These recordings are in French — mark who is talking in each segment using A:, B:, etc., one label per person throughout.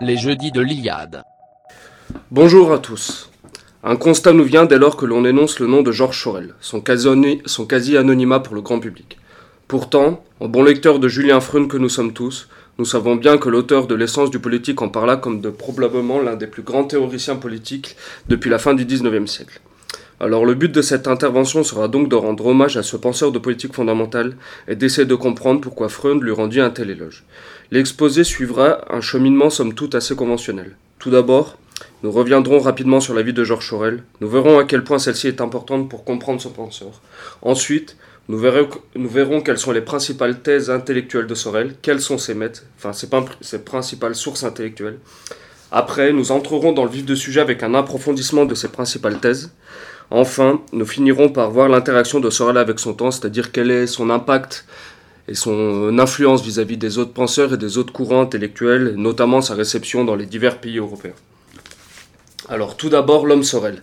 A: Les jeudis de l'Iliade.
B: Bonjour à tous. Un constat nous vient dès lors que l'on énonce le nom de Georges Chorel, son quasi-anonymat pour le grand public. Pourtant, en bon lecteur de Julien Freund que nous sommes tous, nous savons bien que l'auteur de l'essence du politique en parla comme de probablement l'un des plus grands théoriciens politiques depuis la fin du XIXe siècle. Alors le but de cette intervention sera donc de rendre hommage à ce penseur de politique fondamentale et d'essayer de comprendre pourquoi Freund lui rendit un tel éloge. L'exposé suivra un cheminement somme toute assez conventionnel. Tout d'abord, nous reviendrons rapidement sur la vie de Georges Sorel, nous verrons à quel point celle-ci est importante pour comprendre ce penseur. Ensuite, nous verrons, quelles sont les principales thèses intellectuelles de Sorel, quels sont ses maîtres, enfin ses principales sources intellectuelles. Après, nous entrerons dans le vif du sujet avec un approfondissement de ses principales thèses. Enfin, nous finirons par voir l'interaction de Sorel avec son temps, c'est-à-dire quel est son impact et son influence vis-à-vis des autres penseurs et des autres courants intellectuels, notamment sa réception dans les divers pays européens. Alors, tout d'abord, l'homme Sorel.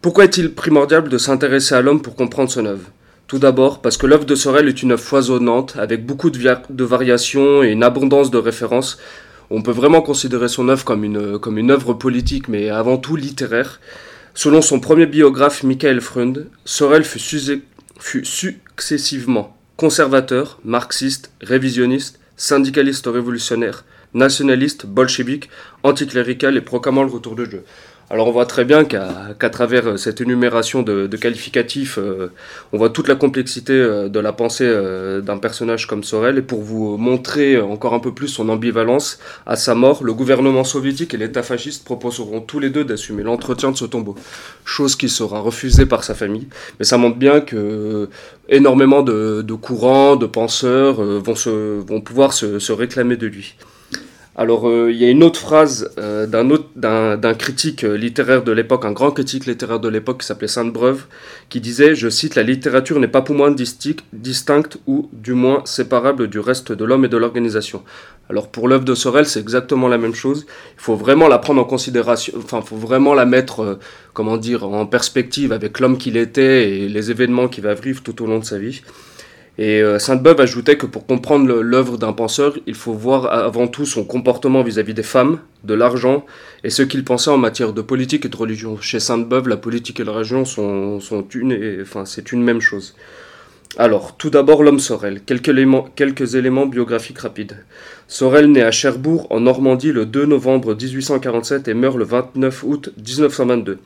B: Pourquoi est-il primordial de s'intéresser à l'homme pour comprendre son œuvre? Tout d'abord, parce que l'œuvre de Sorel est une œuvre foisonnante, avec beaucoup de, variations et une abondance de références. On peut vraiment considérer son œuvre comme une, comme une œuvre politique, mais avant tout littéraire. Selon son premier biographe Michael Freund, Sorel fut successivement conservateur, marxiste, révisionniste, syndicaliste révolutionnaire, nationaliste, bolchevique, anticlérical et proclamant le retour de Dieu. Alors on voit très bien qu'à travers euh, cette énumération de, qualificatifs, euh, on voit toute la complexité euh, de la pensée d'un personnage comme Sorel. Et pour vous montrer encore un peu plus son ambivalence, à sa mort, le gouvernement soviétique et l'État fasciste proposeront tous les deux d'assumer l'entretien de ce tombeau. Chose qui sera refusée par sa famille. Mais ça montre bien que énormément de, courants, de penseurs vont, se, vont pouvoir se réclamer de lui. Alors, euh, il y a une autre phrase euh, d'un critique euh, littéraire de l'époque, un grand critique littéraire de l'époque qui s'appelait Sainte-Breuve, qui disait, je cite, La littérature n'est pas pour moi distincte ou du moins séparable du reste de l'homme et de l'organisation. Alors, pour l'œuvre de Sorel, c'est exactement la même chose. Il faut vraiment la prendre en considération, enfin, il faut vraiment la mettre, comment dire, en perspective avec l'homme qu'il était et les événements qu'il va vivre tout au long de sa vie. Et euh, Sainte-Beuve ajoutait que pour comprendre l'œuvre d'un penseur, il faut voir avant tout son comportement vis-à-vis des femmes, de l'argent et ce qu'il pensait en matière de politique et de religion. Chez Sainte-Beuve, la politique et la religion sont, une, et, enfin, c'est une même chose. Alors, tout d'abord l'homme Sorel. Quelques éléments, quelques éléments biographiques rapides. Sorel naît à Cherbourg, en Normandie, le 2 novembre 1847 et meurt le 29 août 1922.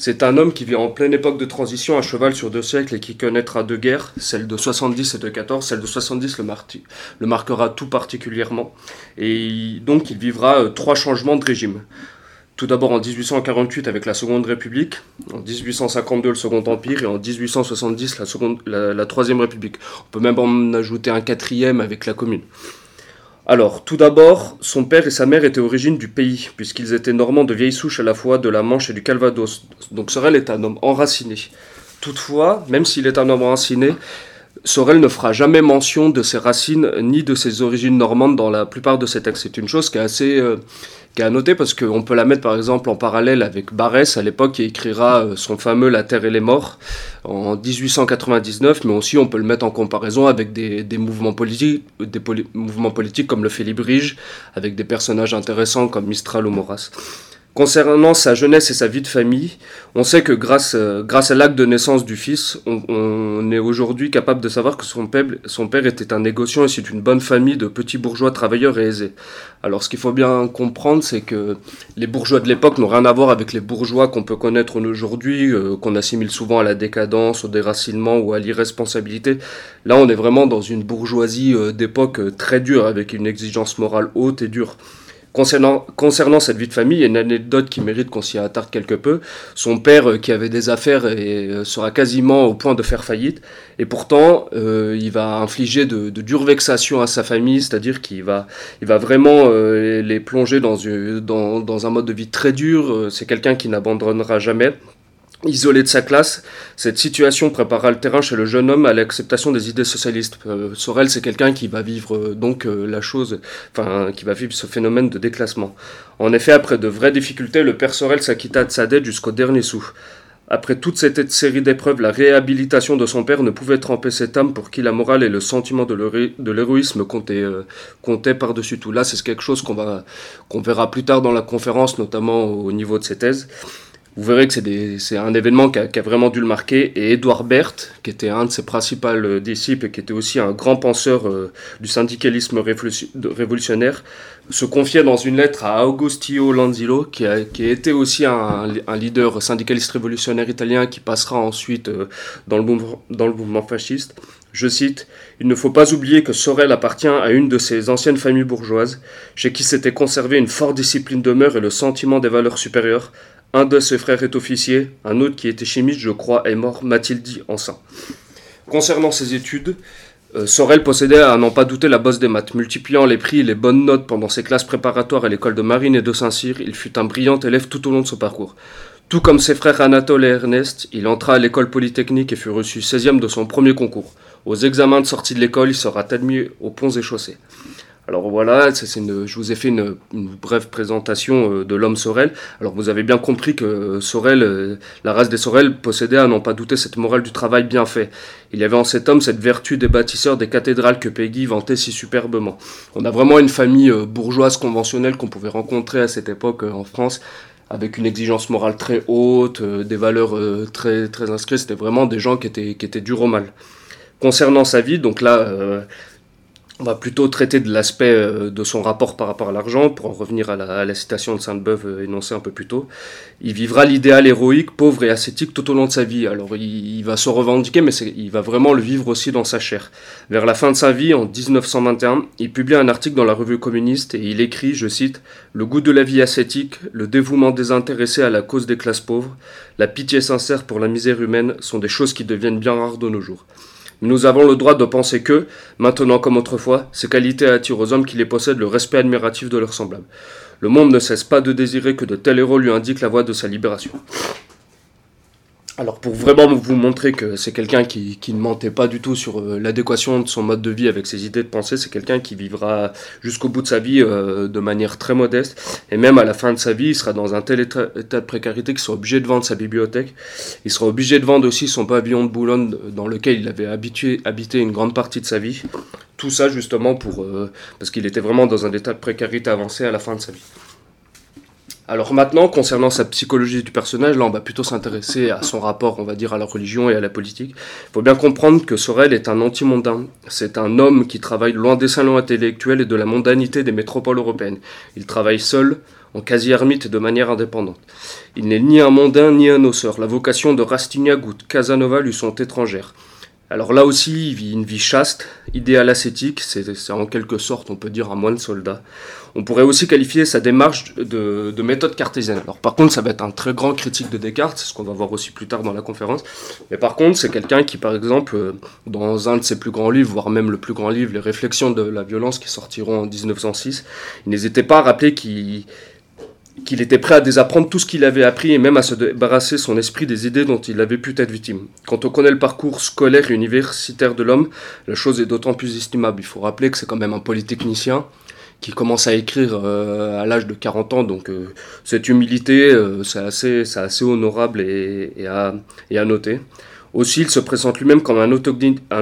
B: C'est un homme qui vit en pleine époque de transition, à cheval sur deux siècles et qui connaîtra deux guerres, celle de 70 et de 14. Celle de 70 le, le marquera tout particulièrement. Et donc il vivra euh, trois changements de régime. Tout d'abord en 1848 avec la Seconde République, en 1852 le Second Empire et en 1870 la, la Troisième République. On peut même en ajouter un quatrième avec la Commune. Alors, tout d'abord, son père et sa mère étaient origines du pays, puisqu'ils étaient normands de vieille souche à la fois de la Manche et du Calvados. Donc Sorel est un homme enraciné. Toutefois, même s'il est un homme enraciné, Sorel ne fera jamais mention de ses racines ni de ses origines normandes dans la plupart de ses textes. C'est une chose qui est assez euh, à noter parce qu'on peut la mettre par exemple en parallèle avec Barès à l'époque qui écrira euh, son fameux La Terre et les Morts en 1899, mais aussi on peut le mettre en comparaison avec des, mouvements, politiques, des mouvements politiques comme le Félibrige, avec des personnages intéressants comme Mistral ou Maurras. Concernant sa jeunesse et sa vie de famille, on sait que grâce, euh, grâce à l'acte de naissance du fils, on, est aujourd'hui capable de savoir que son père, était un négociant et c'est une bonne famille de petits bourgeois travailleurs et aisés. Alors ce qu'il faut bien comprendre, c'est que les bourgeois de l'époque n'ont rien à voir avec les bourgeois qu'on peut connaître aujourd'hui, euh, qu'on assimile souvent à la décadence, au déracinement ou à l'irresponsabilité. Là, on est vraiment dans une bourgeoisie euh, d'époque très dure, avec une exigence morale haute et dure. Concernant, cette vie de famille, il y a une anecdote qui mérite qu'on s'y attarde quelque peu. Son père, euh, qui avait des affaires, et, euh, sera quasiment au point de faire faillite. Et pourtant, euh, il va infliger de, dures vexations à sa famille, c'est-à-dire qu'il va, il va vraiment les plonger dans, dans un mode de vie très dur. C'est quelqu'un qui n'abandonnera jamais. Isolé de sa classe, cette situation prépara le terrain chez le jeune homme à l'acceptation des idées socialistes. Euh, Sorel, c'est quelqu'un qui va vivre euh, donc euh, la chose, enfin, qui va vivre ce phénomène de déclassement. En effet, après de vraies difficultés, le père Sorel s'acquitta de sa dette jusqu'au dernier sou. Après toute cette série d'épreuves, la réhabilitation de son père ne pouvait tremper cette âme pour qui la morale et le sentiment de l'héroïsme comptaient, comptaient par-dessus tout. Là, c'est quelque chose qu'on va qu'on verra plus tard dans la conférence, notamment au niveau de ses thèses vous verrez que c'est un événement qui a, vraiment dû le marquer. Et Edouard Berthe, qui était un de ses principaux euh, disciples et qui était aussi un grand penseur euh, du syndicalisme révolutionnaire, se confiait dans une lettre à Augustio Lanzillo, qui été aussi un, leader syndicaliste révolutionnaire italien qui passera ensuite euh, dans, le mouvement, dans le mouvement fasciste. Je cite Il ne faut pas oublier que Sorel appartient à une de ces anciennes familles bourgeoises, chez qui s'était conservé une forte discipline de mœurs et le sentiment des valeurs supérieures, un de ses frères est officier, un autre qui était chimiste, je crois, est mort, m'a-t-il dit enfin. Concernant ses études, euh, Sorel possédait à n'en pas douter la bosse des maths. Multipliant les prix et les bonnes notes pendant ses classes préparatoires à l'école de marine et de Saint-Cyr, il fut un brillant élève tout au long de son parcours. Tout comme ses frères Anatole et Ernest, il entra à l'école polytechnique et fut reçu 16e de son premier concours. Aux examens de sortie de l'école, il sera admis aux ponts et chaussées. Alors voilà, je vous ai fait une, brève présentation euh, de l'homme Sorel. Alors vous avez bien compris que Sorel, euh, la race des Sorel possédait à n'en pas douter cette morale du travail bien fait. Il y avait en cet homme cette vertu des bâtisseurs des cathédrales que Peggy vantait si superbement. On a vraiment une famille euh, bourgeoise conventionnelle qu'on pouvait rencontrer à cette époque en France avec une exigence morale très haute, des valeurs très, très inscrites. C'était vraiment des gens qui étaient, qui étaient durs au mal. Concernant sa vie, donc là, on va plutôt traiter de l'aspect euh, de son rapport par rapport à l'argent, pour en revenir à la, citation de Sainte-Beuve euh, énoncée un peu plus tôt. Il vivra l'idéal héroïque, pauvre et ascétique tout au long de sa vie. Alors il, va se revendiquer, mais il va vraiment le vivre aussi dans sa chair. Vers la fin de sa vie, en 1921, il publie un article dans la revue communiste et il écrit, je cite, Le goût de la vie ascétique, le dévouement désintéressé à la cause des classes pauvres, la pitié sincère pour la misère humaine sont des choses qui deviennent bien rares de nos jours. Nous avons le droit de penser que, maintenant comme autrefois, ces qualités attirent aux hommes qui les possèdent le respect admiratif de leurs semblables. Le monde ne cesse pas de désirer que de tels héros lui indiquent la voie de sa libération. Alors pour vraiment vous montrer que c'est quelqu'un qui, ne mentait pas du tout sur euh, l'adéquation de son mode de vie avec ses idées de pensée, c'est quelqu'un qui vivra jusqu'au bout de sa vie euh, de manière très modeste, et même à la fin de sa vie, il sera dans un tel état, de précarité qu'il sera obligé de vendre sa bibliothèque, il sera obligé de vendre aussi son pavillon de Boulogne dans lequel il avait habitué, habité une grande partie de sa vie. Tout ça justement pour euh, parce qu'il était vraiment dans un état de précarité avancé à la fin de sa vie. Alors maintenant, concernant sa psychologie du personnage, là on va plutôt s'intéresser à son rapport, on va dire, à la religion et à la politique. Il faut bien comprendre que Sorel est un anti-mondain. C'est un homme qui travaille loin des salons intellectuels et de la mondanité des métropoles européennes. Il travaille seul, en quasi-ermite et de manière indépendante. Il n'est ni un mondain ni un osseur. La vocation de Rastignac ou Casanova lui sont étrangères. Alors là aussi, il vit une vie chaste, idéale ascétique, c'est en quelque sorte, on peut dire, un moine soldat. On pourrait aussi qualifier sa démarche de, méthode cartésienne. Alors par contre, ça va être un très grand critique de Descartes, c'est ce qu'on va voir aussi plus tard dans la conférence. Mais par contre, c'est quelqu'un qui, par exemple, euh, dans un de ses plus grands livres, voire même le plus grand livre, Les Réflexions de la violence, qui sortiront en 1906, il n'hésitait pas à rappeler qu'il qu'il était prêt à désapprendre tout ce qu'il avait appris et même à se débarrasser son esprit des idées dont il avait pu être victime. Quand on connaît le parcours scolaire et universitaire de l'homme, la chose est d'autant plus estimable. Il faut rappeler que c'est quand même un polytechnicien qui commence à écrire euh, à l'âge de 40 ans, donc euh, cette humilité, euh, c'est assez, assez, honorable et, à, noter. Aussi, il se présente lui-même comme un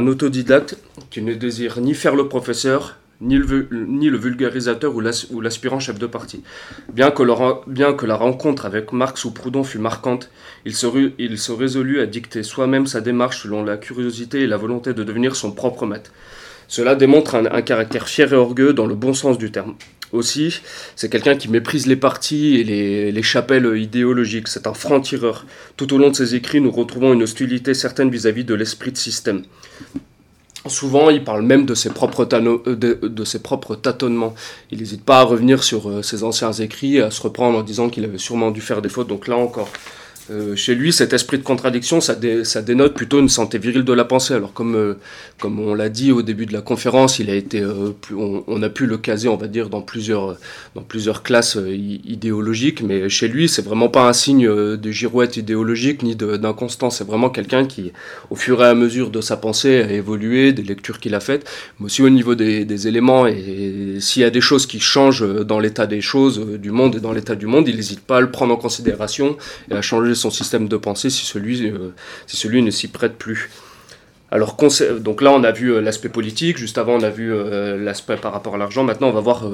B: autodidacte qui ne désire ni faire le professeur, ni le, vulgarisateur ou l'aspirant chef de parti. Bien que, la rencontre avec Marx ou Proudhon fût marquante, il se, résolut à dicter soi-même sa démarche selon la curiosité et la volonté de devenir son propre maître. Cela démontre un, caractère fier et orgueux dans le bon sens du terme. Aussi, c'est quelqu'un qui méprise les partis et les, les chapelles idéologiques. C'est un franc-tireur. Tout au long de ses écrits, nous retrouvons une hostilité certaine vis-à-vis -vis de l'esprit de système. Souvent, il parle même de ses propres, euh, tâtonnements. Il n'hésite pas à revenir sur euh, ses anciens écrits, à se reprendre en disant qu'il avait sûrement dû faire des fautes. Donc là encore, euh, chez lui, cet esprit de contradiction, ça, dénote plutôt une santé virile de la pensée. Alors comme, euh, comme on l'a dit au début de la conférence, il a été, euh, on, a pu le caser, on va dire, dans plusieurs, dans plusieurs classes idéologiques, mais chez lui, c'est vraiment pas un signe de girouette idéologique ni d'inconstance. C'est vraiment quelqu'un qui, au fur et à mesure de sa pensée, a évolué, des lectures qu'il a faites, mais aussi au niveau des, des éléments. Et, s'il y a des choses qui changent dans l'état des choses du monde et dans l'état du monde, il n'hésite pas à le prendre en considération et à changer son système de pensée si celui, si celui ne s'y prête plus. Alors, donc là, on a vu l'aspect politique, juste avant, on a vu l'aspect par rapport à l'argent. Maintenant, on va voir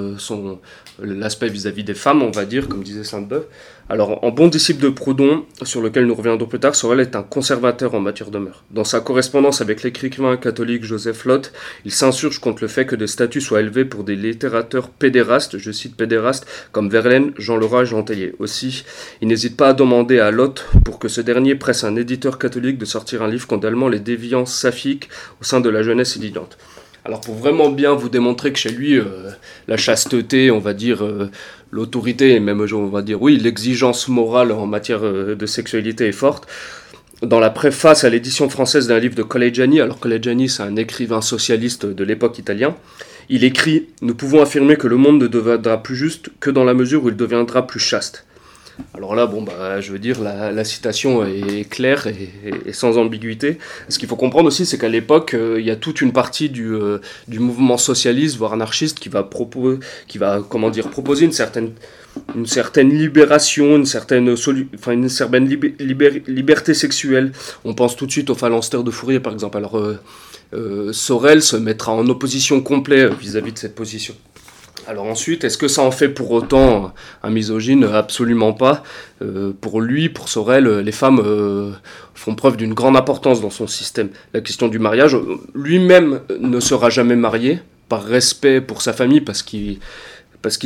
B: l'aspect vis-à-vis des femmes, on va dire, comme disait Sainte-Beuve. Alors, en bon disciple de Proudhon, sur lequel nous reviendrons plus tard, Sorel est un conservateur en matière de mœurs. Dans sa correspondance avec l'écrivain catholique Joseph Lott, il s'insurge contre le fait que des statuts soient élevés pour des littérateurs pédérastes, je cite pédérastes, comme Verlaine, Jean Leroy Jean Tellier. Aussi, il n'hésite pas à demander à Lott, pour que ce dernier presse un éditeur catholique de sortir un livre condamnant les déviances saphiques au sein de la jeunesse étudiante. Alors pour vraiment bien vous démontrer que chez lui, euh, la chasteté, on va dire, euh, l'autorité et même, on va dire, oui, l'exigence morale en matière euh, de sexualité est forte. Dans la préface à l'édition française d'un livre de Collegiani, alors Collegiani c'est un écrivain socialiste de l'époque italien, il écrit Nous pouvons affirmer que le monde ne deviendra plus juste que dans la mesure où il deviendra plus chaste. Alors là, bon, bah, je veux dire, la, citation est claire et, sans ambiguïté. Ce qu'il faut comprendre aussi, c'est qu'à l'époque, euh, il y a toute une partie du, euh, mouvement socialiste, voire anarchiste, qui va, proposer, qui va comment dire, proposer une certaine, une certaine libération, une certaine, enfin, une certaine liberté sexuelle. On pense tout de suite aux phalanstères de Fourier, par exemple. Alors, euh, Sorel se mettra en opposition complète vis à -vis de cette position. Alors ensuite, est-ce que ça en fait pour autant un misogyne? Absolument pas. Euh, pour lui, pour Sorel, les femmes euh, font preuve d'une grande importance dans son système. La question du mariage, lui-même ne sera jamais marié, par respect pour sa famille, parce qu'il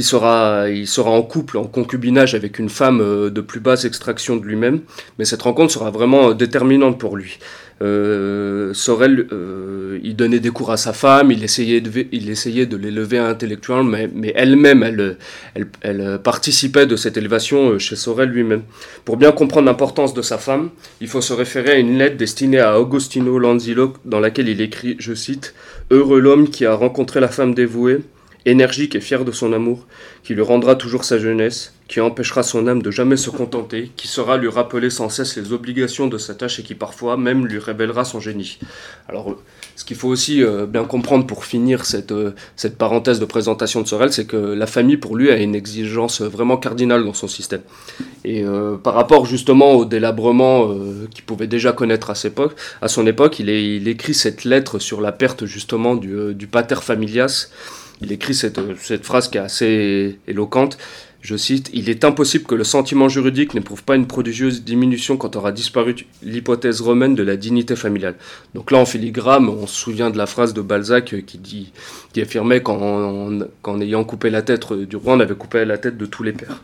B: sera en couple, en concubinage avec une femme euh, de plus basse extraction de lui-même. Mais cette rencontre sera vraiment déterminante pour lui. Euh, Sorel, euh, il donnait des cours à sa femme, il essayait de, l'élever intellectuellement, mais, elle-même, elle, elle, elle, participait de cette élévation euh, chez Sorel lui-même. Pour bien comprendre l'importance de sa femme, il faut se référer à une lettre destinée à Agostino Lanzillo, dans laquelle il écrit, je cite, Heureux l'homme qui a rencontré la femme dévouée, énergique et fier de son amour, qui lui rendra toujours sa jeunesse, qui empêchera son âme de jamais se contenter, qui saura lui rappeler sans cesse les obligations de sa tâche et qui parfois même lui révélera son génie. Alors, ce qu'il faut aussi euh, bien comprendre pour finir cette, euh, cette parenthèse de présentation de Sorel, c'est que la famille pour lui a une exigence vraiment cardinale dans son système. Et euh, par rapport justement au délabrement qu'il pouvait déjà connaître à, son époque, il, écrit cette lettre sur la perte justement du, du pater familias il écrit cette, cette phrase qui est assez éloquente. Je cite, Il est impossible que le sentiment juridique n'éprouve pas une prodigieuse diminution quand aura disparu l'hypothèse romaine de la dignité familiale. Donc là, en filigrane, on se souvient de la phrase de Balzac qui, affirmait qu'en ayant coupé la tête du roi, on avait coupé la tête de tous les pères.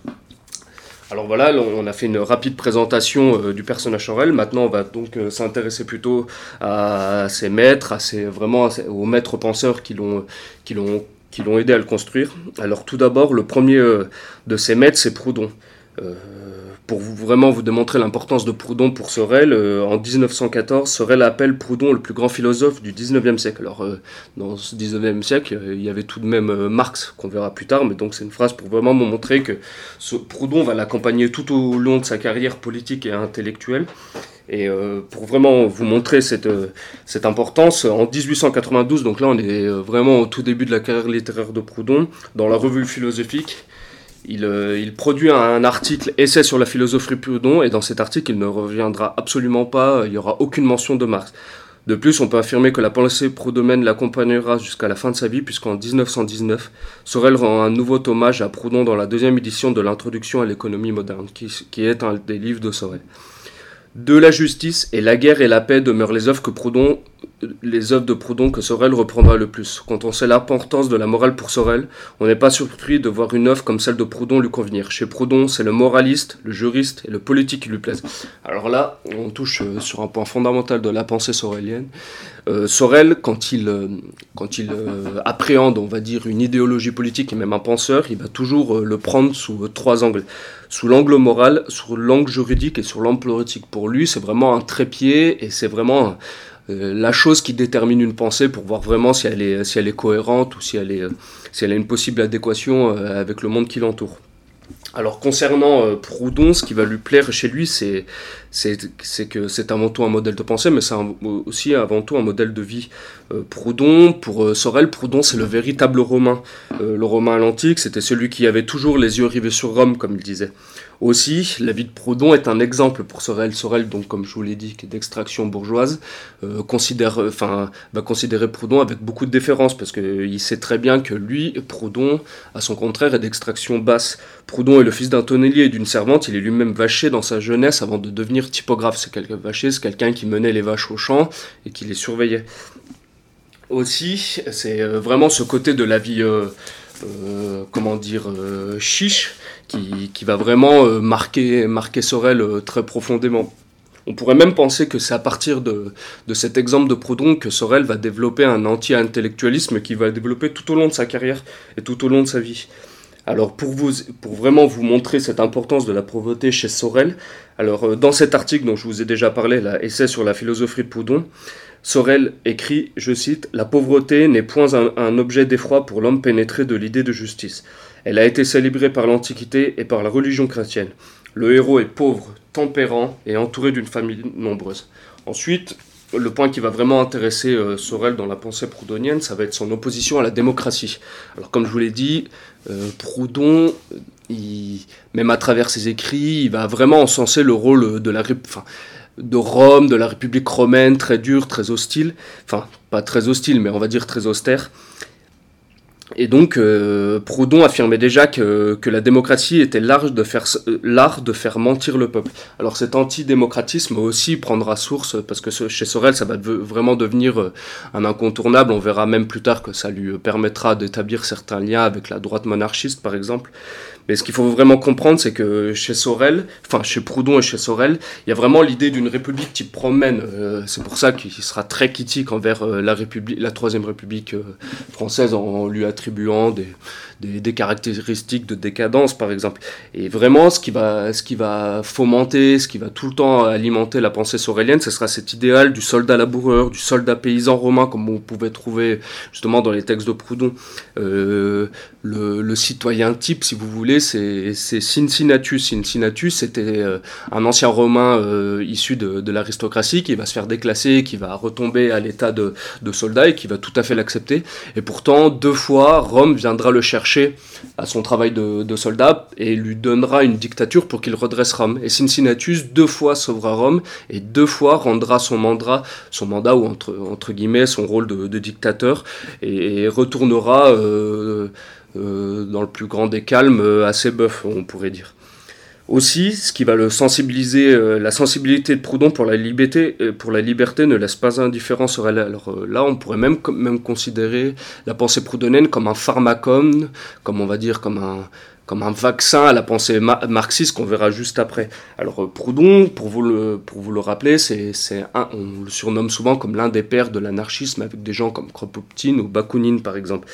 B: Alors voilà, on a fait une rapide présentation euh, du personnage Sorel. Maintenant, on va donc euh, s'intéresser plutôt à, ses maîtres, à ses, vraiment aux maîtres penseurs qui l'ont qui l'ont aidé à le construire. Alors tout d'abord, le premier euh, de ces maîtres, c'est Proudhon. Euh, pour vous, vraiment vous démontrer l'importance de Proudhon pour Sorel, euh, en 1914, Sorel appelle Proudhon le plus grand philosophe du 19e siècle. Alors dans ce 19e siècle, il y avait tout de même Marx, qu'on verra plus tard, mais donc c'est une phrase pour vraiment me montrer que Proudhon va l'accompagner tout au long de sa carrière politique et intellectuelle. Et euh, pour vraiment vous montrer cette, euh, importance, en 1892, donc là on est euh, vraiment au tout début de la carrière littéraire de Proudhon, dans la revue philosophique, il, il, produit un article essai sur la philosophie Proudhon et dans cet article il ne reviendra absolument pas, il n'y aura aucune mention de Marx. De plus, on peut affirmer que la pensée proudhonienne l'accompagnera jusqu'à la fin de sa vie, puisqu'en 1919, Sorel rend un nouveau hommage à Proudhon dans la deuxième édition de l'introduction à l'économie moderne, qui, qui, est un des livres de Sorel. De la justice et la guerre et la paix demeurent les œuvres que Proudhon les œuvres de Proudhon que Sorel reprendra le plus. Quand on sait l'importance de la morale pour Sorel, on n'est pas surpris de voir une œuvre comme celle de Proudhon lui convenir. Chez Proudhon, c'est le moraliste, le juriste et le politique qui lui plaisent. Alors là, on touche euh, sur un point fondamental de la pensée sorélienne. Euh, Sorel, quand il, euh, quand il appréhende, on va dire, une idéologie politique et même un penseur, il va toujours le prendre sous trois angles. Sous l'angle moral, sous l'angle juridique et sur l'angle politique. Pour lui, c'est vraiment un trépied et c'est vraiment la chose qui détermine une pensée pour voir vraiment si elle est, si elle est cohérente ou si elle, est, si elle a une possible adéquation euh, avec le monde qui l'entoure. Alors concernant euh, Proudhon, ce qui va lui plaire chez lui, c'est que c'est avant tout un modèle de pensée, mais c'est aussi avant tout un modèle de vie. Proudhon, pour Sorel, Proudhon c'est le véritable Romain. le Romain à l'antique, c'était celui qui avait toujours les yeux rivés sur Rome, comme il disait. Aussi, la vie de Proudhon est un exemple pour Sorel. Sorel, donc, comme je vous l'ai dit, qui est d'extraction bourgeoise, euh, considère, enfin, va considérer Proudhon avec beaucoup de déférence parce qu'il sait très bien que lui, Proudhon, à son contraire, est d'extraction basse. Proudhon est le fils d'un tonnelier et d'une servante. Il est lui-même vaché dans sa jeunesse avant de devenir typographe. C'est quelqu'un vaché, c'est quelqu'un qui menait les vaches au champ et qui les surveillait. Aussi, c'est euh, vraiment ce côté de la vie. Euh, comment dire, chiche, qui, va vraiment euh, marquer, Sorel euh, très profondément. On pourrait même penser que c'est à partir de, cet exemple de Proudhon que Sorel va développer un anti-intellectualisme qui va développer tout au long de sa carrière et tout au long de sa vie. Alors pour, vous, pour vraiment vous montrer cette importance de la pauvreté chez Sorel, alors euh, dans cet article dont je vous ai déjà parlé, là, essai sur la philosophie de Proudhon, Sorel écrit, je cite, La pauvreté n'est point un objet d'effroi pour l'homme pénétré de l'idée de justice. Elle a été célébrée par l'Antiquité et par la religion chrétienne. Le héros est pauvre, tempérant et entouré d'une famille nombreuse. Ensuite, le point qui va vraiment intéresser euh, Sorel dans la pensée proudhonienne, ça va être son opposition à la démocratie. Alors comme je vous l'ai dit, euh, Proudhon, même à travers ses écrits, il va vraiment encenser le rôle de de Rome, de la République romaine, très dure, très hostile, enfin pas très hostile, mais on va dire très austère. Et donc, euh, Proudhon affirmait déjà que, que la démocratie était l'art de, faire, l'art de faire mentir le peuple. Alors cet antidémocratisme aussi prendra source, parce que chez Sorel, ça va vraiment devenir euh, un incontournable. On verra même plus tard que ça lui permettra d'établir certains liens avec la droite monarchiste, par exemple. Mais ce qu'il faut vraiment comprendre, c'est que chez Sorel, enfin chez Proudhon et chez Sorel, il y a vraiment l'idée d'une république qui promène. Euh, c'est pour ça qu'il sera très critique envers la, république, la Troisième République française en lui attribuant des, des, caractéristiques de décadence, par exemple. Et vraiment, ce qui, va, ce qui va fomenter, ce qui va tout le temps alimenter la pensée sorélienne, ce sera cet idéal du soldat laboureur, du soldat paysan romain, comme on pouvait trouver justement dans les textes de Proudhon. Euh, le, citoyen type, si vous voulez, c'est Cincinnatus. Cincinnatus, c'était euh, un ancien romain euh, issu de, l'aristocratie qui va se faire déclasser, qui va retomber à l'état de soldat et qui va tout à fait l'accepter. Et pourtant, deux fois, Rome viendra le chercher à son travail de, soldat et lui donnera une dictature pour qu'il redresse Rome. Et Cincinnatus deux fois sauvera Rome et deux fois rendra son mandat, son mandat ou entre, guillemets son rôle de, dictateur et, retournera euh, euh, dans le plus grand des calmes euh, à ses bœufs, on pourrait dire. Aussi, ce qui va le sensibiliser, euh, la sensibilité de Proudhon pour la liberté, euh, pour la liberté ne laisse pas indifférent Sorel. Alors euh, là, on pourrait même, même considérer la pensée proudhonienne comme un pharmacone, comme on va dire comme un, comme un vaccin à la pensée marxiste qu'on verra juste après. Alors Proudhon, pour vous le, pour vous le rappeler, c'est, on le surnomme souvent comme l'un des pères de l'anarchisme avec des gens comme Kropotkin ou Bakounine par exemple.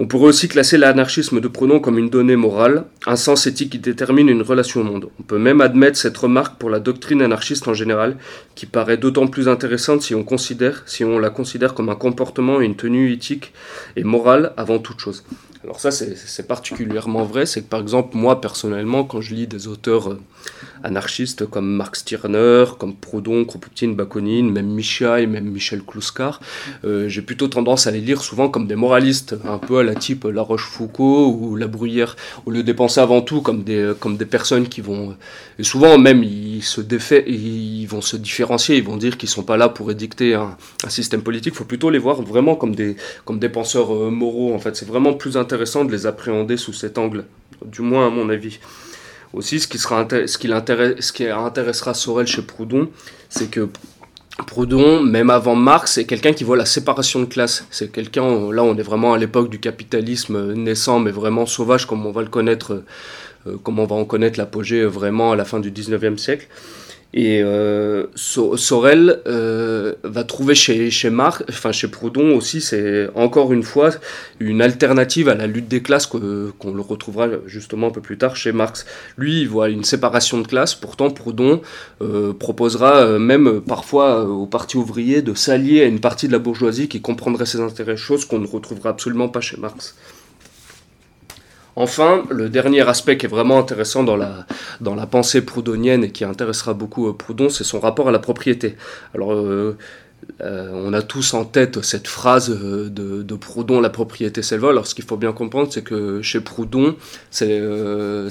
B: On pourrait aussi classer l'anarchisme de Proudhon comme une donnée morale, un sens éthique qui détermine une relation au monde. On peut même admettre cette remarque pour la doctrine anarchiste en général, qui paraît d'autant plus intéressante si on, considère, si on la considère comme un comportement et une tenue éthique et morale avant toute chose. Alors ça, c'est particulièrement vrai, c'est que par exemple, moi personnellement, quand je lis des auteurs euh, anarchistes comme Mark Stirner, comme Proudhon, Kropotkin, Bakounine, même Michel, même Michel Kluskar, euh, j'ai plutôt tendance à les lire souvent comme des moralistes, un peu à la type La Rochefoucauld ou La Bruyère, au lieu de penser avant tout comme des, comme des personnes qui vont... Et souvent même, ils, se défait, ils vont se différencier, ils vont dire qu'ils sont pas là pour édicter un, système politique, il faut plutôt les voir vraiment comme des, comme des penseurs euh, moraux, en fait. C'est vraiment plus intéressant de les appréhender sous cet angle, du moins à mon avis. Aussi, ce qui, intéressera Sorel chez Proudhon, c'est que Proudhon, même avant Marx, est quelqu'un qui voit la séparation de classe. C'est quelqu'un, là on est vraiment à l'époque du capitalisme naissant, mais vraiment sauvage, comme on va le connaître, euh, comme on va en connaître l'apogée vraiment à la fin du 19e siècle. Et euh, Sorel euh, va trouver chez, chez Marx, enfin chez Proudhon aussi, c'est encore une fois une alternative à la lutte des classes qu'on le retrouvera justement un peu plus tard chez Marx. Lui, il voit une séparation de classes, pourtant Proudhon euh, proposera même parfois au Parti ouvrier de s'allier à une partie de la bourgeoisie qui comprendrait ses intérêts, chose qu'on ne retrouvera absolument pas chez Marx. Enfin, le dernier aspect qui est vraiment intéressant dans la, pensée proudhonienne et qui intéressera beaucoup euh, Proudhon, c'est son rapport à la propriété. Alors, euh, on a tous en tête cette phrase euh, de, Proudhon, la propriété c'est le vol. Alors ce qu'il faut bien comprendre, c'est que chez Proudhon, euh,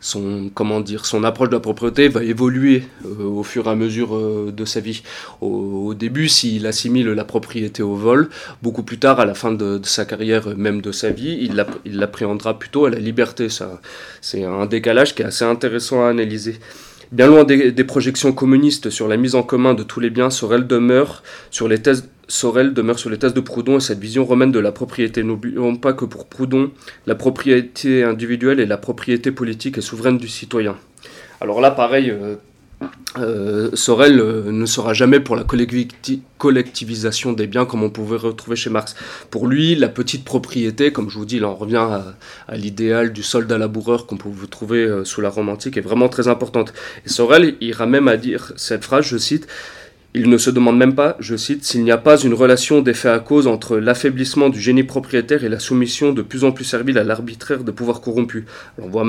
B: son comment dire, son approche de la propriété va évoluer au fur et à mesure de sa vie. Au, début, s'il assimile la propriété au vol, beaucoup plus tard, à la fin de, sa carrière, même de sa vie, il l'appréhendera plutôt à la liberté. Ça, c'est un décalage qui est assez intéressant à analyser. Bien loin des, projections communistes sur la mise en commun de tous les biens, Sorel demeure sur les thèses, Sorel demeure sur les thèses de Proudhon et cette vision romaine de la propriété. N'oublions pas que pour Proudhon, la propriété individuelle est la propriété politique et souveraine du citoyen. Alors là, pareil, euh, euh, Sorel euh, ne sera jamais pour la collectivisation des biens comme on pouvait retrouver chez Marx. Pour lui, la petite propriété, comme je vous dis, il en revient à, l'idéal du soldat laboureur qu'on peut trouver euh, sous la Rome antique, est vraiment très importante. Et Sorel ira même à dire cette phrase, je cite, il ne se demande même pas, je cite, s'il n'y a pas une relation d'effet à cause entre l'affaiblissement du génie propriétaire et la soumission de plus en plus servile à l'arbitraire de pouvoirs corrompus. On voit,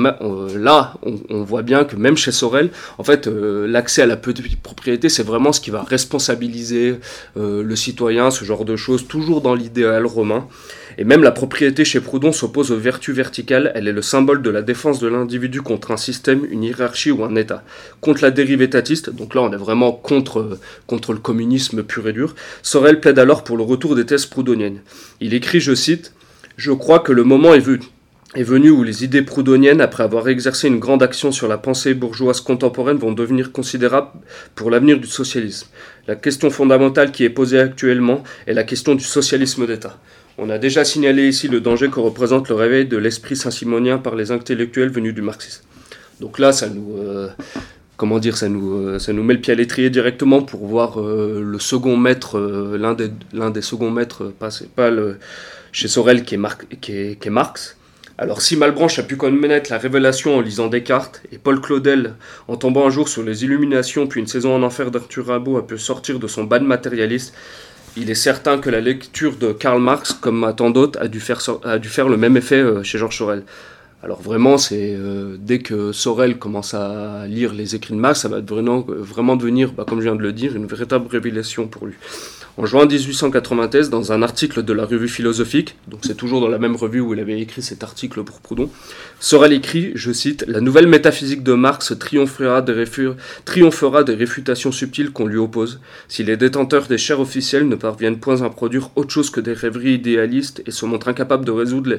B: là, on, voit bien que même chez Sorel, en fait, euh, l'accès à la petite propriété, c'est vraiment ce qui va responsabiliser euh, le citoyen, ce genre de choses, toujours dans l'idéal romain. Et même la propriété chez Proudhon s'oppose aux vertus verticales, elle est le symbole de la défense de l'individu contre un système, une hiérarchie ou un État. Contre la dérive étatiste, donc là on est vraiment contre, contre le communisme pur et dur, Sorel plaide alors pour le retour des thèses proudhoniennes. Il écrit, je cite, Je crois que le moment est venu, est venu où les idées proudhoniennes, après avoir exercé une grande action sur la pensée bourgeoise contemporaine, vont devenir considérables pour l'avenir du socialisme. La question fondamentale qui est posée actuellement est la question du socialisme d'État. On a déjà signalé ici le danger que représente le réveil de l'esprit saint-simonien par les intellectuels venus du marxisme. Donc là, ça nous, euh, comment dire, ça nous, euh, ça nous met le pied à l'étrier directement pour voir euh, le second maître, l'un des, l'un des seconds maîtres, pas, pas le, chez Sorel qui est, qui est, Marx. Alors si Malbranche a pu connaître la révélation en lisant Descartes, et Paul Claudel, en tombant un jour sur les illuminations puis une saison en enfer d'Arthur Rimbaud, a pu sortir de son de matérialiste, il est certain que la lecture de Karl Marx, comme à tant d'autres, a, dû faire, le même effet euh, chez Georges Sorel. Alors vraiment, c'est euh, dès que Sorel commence à lire les écrits de Marx, ça va vraiment, vraiment devenir, bah, comme je viens de le dire, une véritable révélation pour lui. En juin 1893, dans un article de la revue philosophique, donc c'est toujours dans la même revue où il avait écrit cet article pour Proudhon, Sorel écrit, je cite, La nouvelle métaphysique de Marx triomphera des, réfutations subtiles qu'on lui oppose, si les détenteurs des chaires officielles ne parviennent point à produire autre chose que des rêveries idéalistes et se montrent incapables de résoudre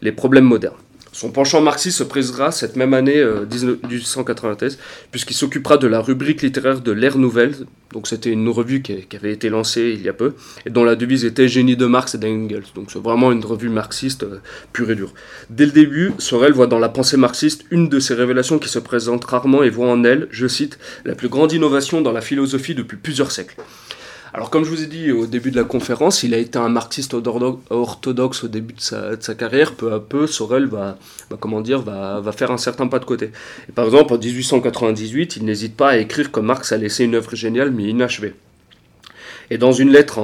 B: les problèmes modernes. Son penchant marxiste se présera cette même année 1893, euh, puisqu'il s'occupera de la rubrique littéraire de l'ère nouvelle, donc c'était une revue qui, avait été lancée il y a peu, et dont la devise était Génie de Marx et d'Engels, donc c'est vraiment une revue marxiste euh, pure et dure. Dès le début, Sorel voit dans la pensée marxiste une de ces révélations qui se présentent rarement et voit en elle, je cite, la plus grande innovation dans la philosophie depuis plusieurs siècles. Alors comme je vous ai dit au début de la conférence, il a été un marxiste orthodoxe au début de sa, carrière. Peu à peu, Sorel va, comment va, faire un certain pas de côté. Et par exemple, en 1898, il n'hésite pas à écrire que Marx a laissé une œuvre géniale mais inachevée. Et dans une lettre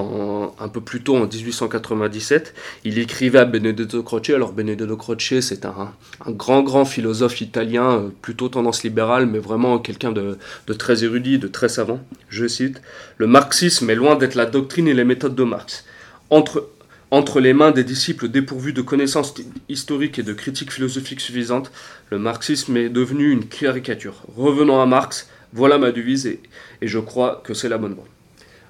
B: un peu plus tôt, en 1897, il écrivait à Benedetto Croce. Alors Benedetto Croce, c'est un, grand, grand philosophe italien, euh, plutôt tendance libérale, mais vraiment quelqu'un de, très érudit, de très savant. Je cite, Le marxisme est loin d'être la doctrine et les méthodes de Marx. Entre, entre les mains des disciples dépourvus de connaissances historiques et de critiques philosophiques suffisantes, le marxisme est devenu une caricature. Revenons à Marx, voilà ma devise et, et je crois que c'est la bonne voie.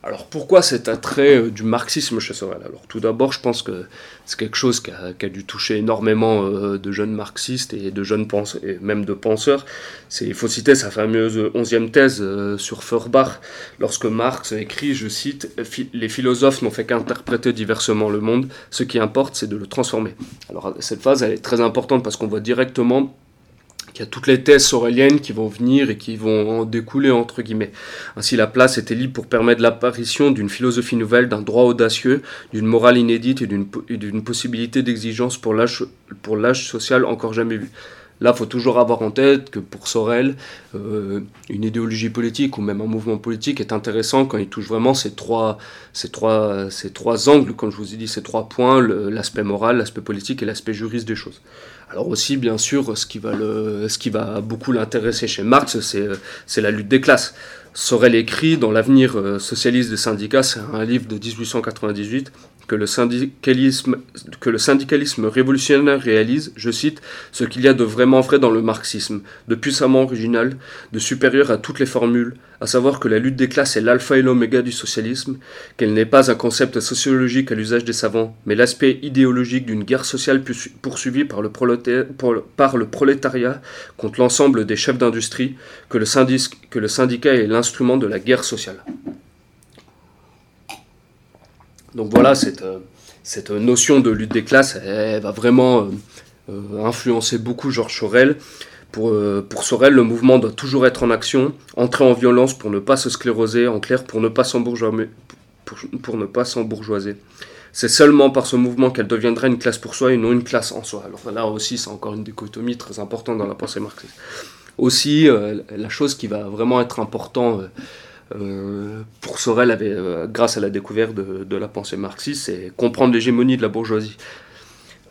B: Alors pourquoi cet attrait euh, du marxisme chez Sorel? Alors tout d'abord, je pense que c'est quelque chose qui a, dû toucher énormément euh, de jeunes marxistes et de jeunes penseurs, et même de penseurs. il faut citer sa fameuse onzième thèse euh, sur Feuerbach, lorsque Marx écrit, je cite, Les philosophes n'ont fait qu'interpréter diversement le monde, ce qui importe, c'est de le transformer. Alors cette phase, elle est très importante parce qu'on voit directement il y a toutes les thèses soréliennes qui vont venir et qui vont en découler, entre guillemets. Ainsi, la place était libre pour permettre l'apparition d'une philosophie nouvelle, d'un droit audacieux, d'une morale inédite et d'une possibilité d'exigence pour l'âge social encore jamais vu. Là, il faut toujours avoir en tête que pour Sorel, euh, une idéologie politique ou même un mouvement politique est intéressant quand il touche vraiment ces trois, ces trois, ces trois angles, comme je vous ai dit, ces trois points, l'aspect moral, l'aspect politique et l'aspect juriste des choses. Alors aussi, bien sûr, ce qui va, beaucoup l'intéresser chez Marx, c'est la lutte des classes. Sorel écrit dans L'avenir euh, socialiste des syndicats, c'est un livre de 1898, que le, syndicalisme, révolutionnaire réalise, je cite, ce qu'il y a de vraiment vrai dans le marxisme, de puissamment original, de supérieur à toutes les formules, à savoir que la lutte des classes est l'alpha et l'oméga du socialisme, qu'elle n'est pas un concept sociologique à l'usage des savants, mais l'aspect idéologique d'une guerre sociale poursuivie par le, prolétariat contre l'ensemble des chefs d'industrie, que le syndicat est l'instrument de la guerre sociale. Donc voilà, cette, euh, cette notion de lutte des classes, elle, va vraiment euh, euh, influencer beaucoup Georges Sorel. Pour, pour, Sorel, le mouvement doit toujours être en action, entrer en violence pour ne pas se scléroser, en clair, pour ne pas s'embourgeoiser. C'est seulement par ce mouvement qu'elle deviendra une classe pour soi et non une classe en soi. Alors là aussi, c'est encore une dichotomie très importante dans la pensée marxiste. Aussi, la chose qui va vraiment être importante euh, pour Sorel, avait, euh, grâce à la découverte de, la pensée marxiste, c'est comprendre l'hégémonie de la bourgeoisie.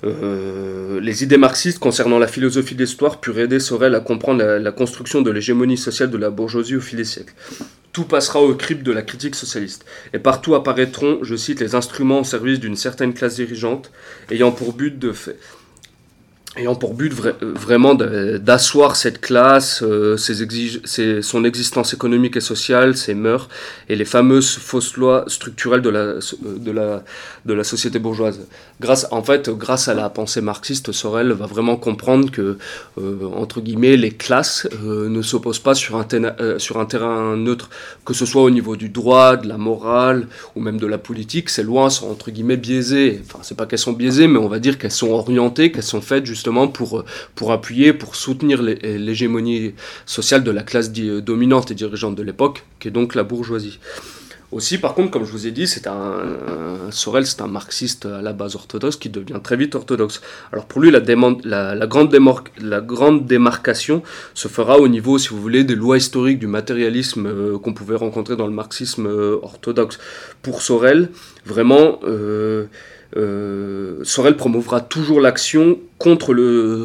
B: Euh, les idées marxistes concernant la philosophie de l'histoire purent aider Sorel à comprendre la, construction de l'hégémonie sociale de la bourgeoisie au fil des siècles. Tout passera au crypte de la critique socialiste, et partout apparaîtront, je cite, les instruments au service d'une certaine classe dirigeante, ayant pour but de, faire ayant pour but vraiment d'asseoir cette classe, euh, ses son existence économique et sociale, ses mœurs et les fameuses fausses lois structurelles de la, de la, de la société bourgeoise. Grâce, en fait, grâce à la pensée marxiste, Sorel va vraiment comprendre que, euh, entre guillemets, les classes euh, ne s'opposent pas sur un, sur un terrain neutre, que ce soit au niveau du droit, de la morale ou même de la politique. Ces lois sont, entre guillemets, biaisées. Enfin, c'est pas qu'elles sont biaisées, mais on va dire qu'elles sont orientées, qu'elles sont faites justement pour, pour appuyer, pour soutenir l'hégémonie sociale de la classe dominante et dirigeante de l'époque, qui est donc la bourgeoisie. Aussi, par contre, comme je vous ai dit, c'est un, Sorel, c'est un marxiste à la base orthodoxe qui devient très vite orthodoxe. Alors pour lui, la, grande démarcation se fera au niveau, si vous voulez, des lois historiques du matérialisme euh, qu'on pouvait rencontrer dans le marxisme euh, orthodoxe. Pour Sorel, vraiment, euh, euh, Sorel promouvra toujours l'action contre,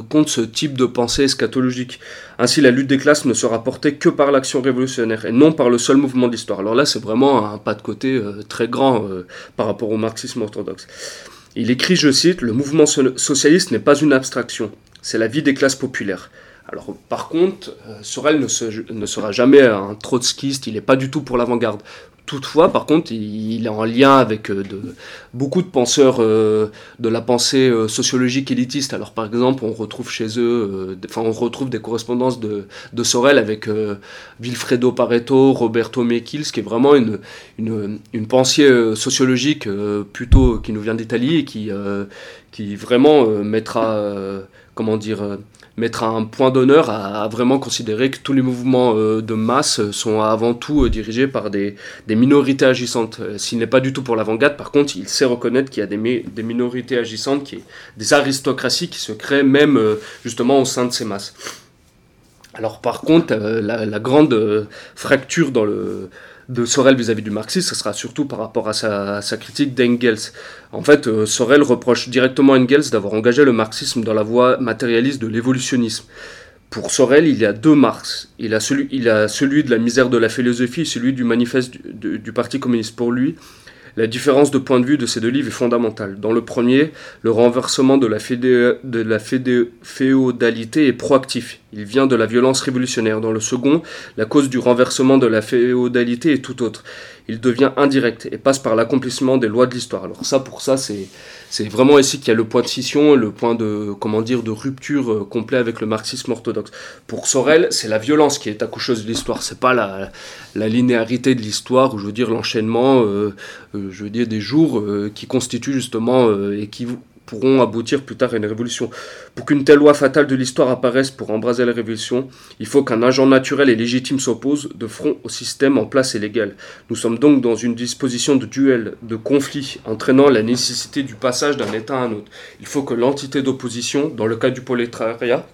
B: contre ce type de pensée eschatologique. Ainsi, la lutte des classes ne sera portée que par l'action révolutionnaire et non par le seul mouvement de l'histoire. Alors là, c'est vraiment un pas de côté euh, très grand euh, par rapport au marxisme orthodoxe. Il écrit, je cite, Le mouvement socialiste n'est pas une abstraction, c'est la vie des classes populaires. Alors, par contre, Sorel ne, ne, sera jamais un trotskiste, il n'est pas du tout pour l'avant-garde. Toutefois, par contre, il est en lien avec euh, beaucoup de penseurs euh, de la pensée euh, sociologique élitiste. Alors, par exemple, on retrouve chez eux, enfin, on retrouve des correspondances de, Sorel avec Vilfredo Pareto, Roberto Mechils, qui est vraiment une, une, une pensée sociologique plutôt qui nous vient d'Italie et qui, qui vraiment mettra, comment dire, mettre un point d'honneur à, vraiment considérer que tous les mouvements euh, de masse sont avant tout euh, dirigés par des, minorités agissantes. Euh, s'il n'est pas du tout pour l'avant-garde, par contre, il sait reconnaître qu'il y a des, des, minorités agissantes, qui, des aristocraties qui se créent même justement au sein de ces masses. Alors par contre, la grande fracture dans le de Sorel vis-à-vis du marxisme, ce sera surtout par rapport à sa, critique d'Engels. En fait, euh, Sorel reproche directement Engels d'avoir engagé le marxisme dans la voie matérialiste de l'évolutionnisme. Pour Sorel, il y a deux Marx. Il a celui, il a celui de la misère de la philosophie et celui du manifeste du Parti communiste. Pour lui, la différence de point de vue de ces deux livres est fondamentale. Dans le premier, le renversement de la, féodalité est proactif. Il vient de la violence révolutionnaire. Dans le second, la cause du renversement de la féodalité est tout autre il devient indirect et passe par l'accomplissement des lois de l'histoire. Alors ça, pour ça, c'est vraiment ici qu'il y a le point de scission, le point de comment dire de rupture euh, complet avec le marxisme orthodoxe. Pour Sorel, c'est la violence qui est accoucheuse de l'histoire. C'est pas la, la linéarité de l'histoire, ou je veux dire l'enchaînement, euh, euh, je veux dire des jours qui constituent justement et qui pourront aboutir plus tard à une révolution. Pour qu'une telle loi fatale de l'histoire apparaisse pour embraser la révolution, il faut qu'un agent naturel et légitime s'oppose de front au système en place et légal. Nous sommes donc dans une disposition de duel, de conflit, entraînant la nécessité du passage d'un État à un autre. Il faut que l'entité d'opposition, dans le cas du prolétariat,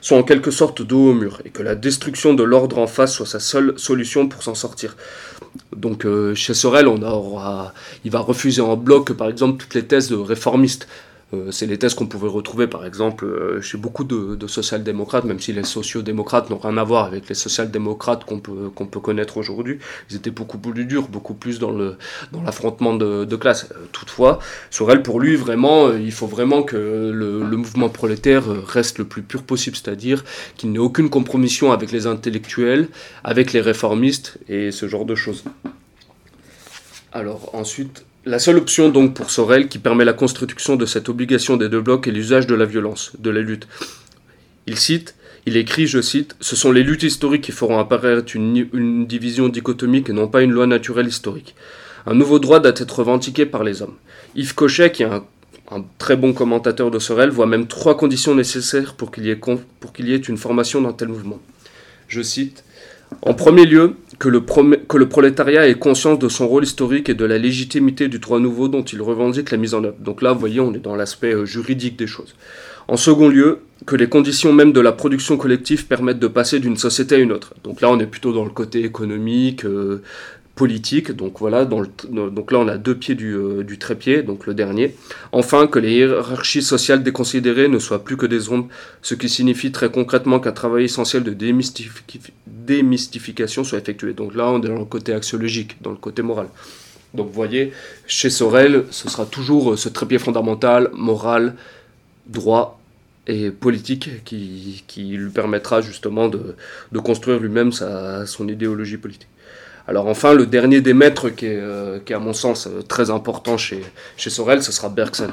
B: soit en quelque sorte dos au mur, et que la destruction de l'ordre en face soit sa seule solution pour s'en sortir. Donc euh, chez Sorel, on aura, il va refuser en bloc, par exemple, toutes les thèses réformistes. Euh, c'est les thèses qu'on pouvait retrouver par exemple euh, chez beaucoup de, social-démocrates, même si les sociaux-démocrates n'ont rien à voir avec les social-démocrates qu'on peut, peut connaître aujourd'hui. Ils étaient beaucoup plus durs, beaucoup plus dans, dans l'affrontement de, de classe. Euh, toutefois, Sorel, pour lui, vraiment, il faut vraiment que le, le mouvement prolétaire reste le plus pur possible, c'est-à-dire qu'il n'y ait aucune compromission avec les intellectuels, avec les réformistes et ce genre de choses. Alors ensuite, la seule option donc pour Sorel qui permet la construction de cette obligation des deux blocs est l'usage de la violence, de la lutte. Il cite, il écrit, je cite, Ce sont les luttes historiques qui feront apparaître une, division dichotomique et non pas une loi naturelle historique. Un nouveau droit doit être revendiqué par les hommes. Yves Cochet, qui est un, très bon commentateur de Sorel, voit même trois conditions nécessaires pour qu'il y, y, ait une formation d'un tel mouvement. Je cite En premier lieu, que le, prolétariat ait conscience de son rôle historique et de la légitimité du droit nouveau dont il revendique la mise en œuvre. Donc là, vous voyez, on est dans l'aspect euh, juridique des choses. En second lieu, que les conditions même de la production collective permettent de passer d'une société à une autre. Donc là, on est plutôt dans le côté économique, euh, Donc voilà, donc là on a deux pieds du, euh, du, trépied, donc le dernier. Enfin, que les hiérarchies sociales déconsidérées ne soient plus que des ombres, ce qui signifie très concrètement qu'un travail essentiel de démystification soit effectué. Donc là on est dans le côté axiologique, dans le côté moral. Donc vous voyez, chez Sorel, ce sera toujours euh, ce trépied fondamental, moral, droit et politique qui, qui lui permettra justement de, de construire lui-même son idéologie politique. Alors enfin, le dernier des maîtres qui est, euh, à mon sens euh, très important chez, Sorel, ce sera Bergson.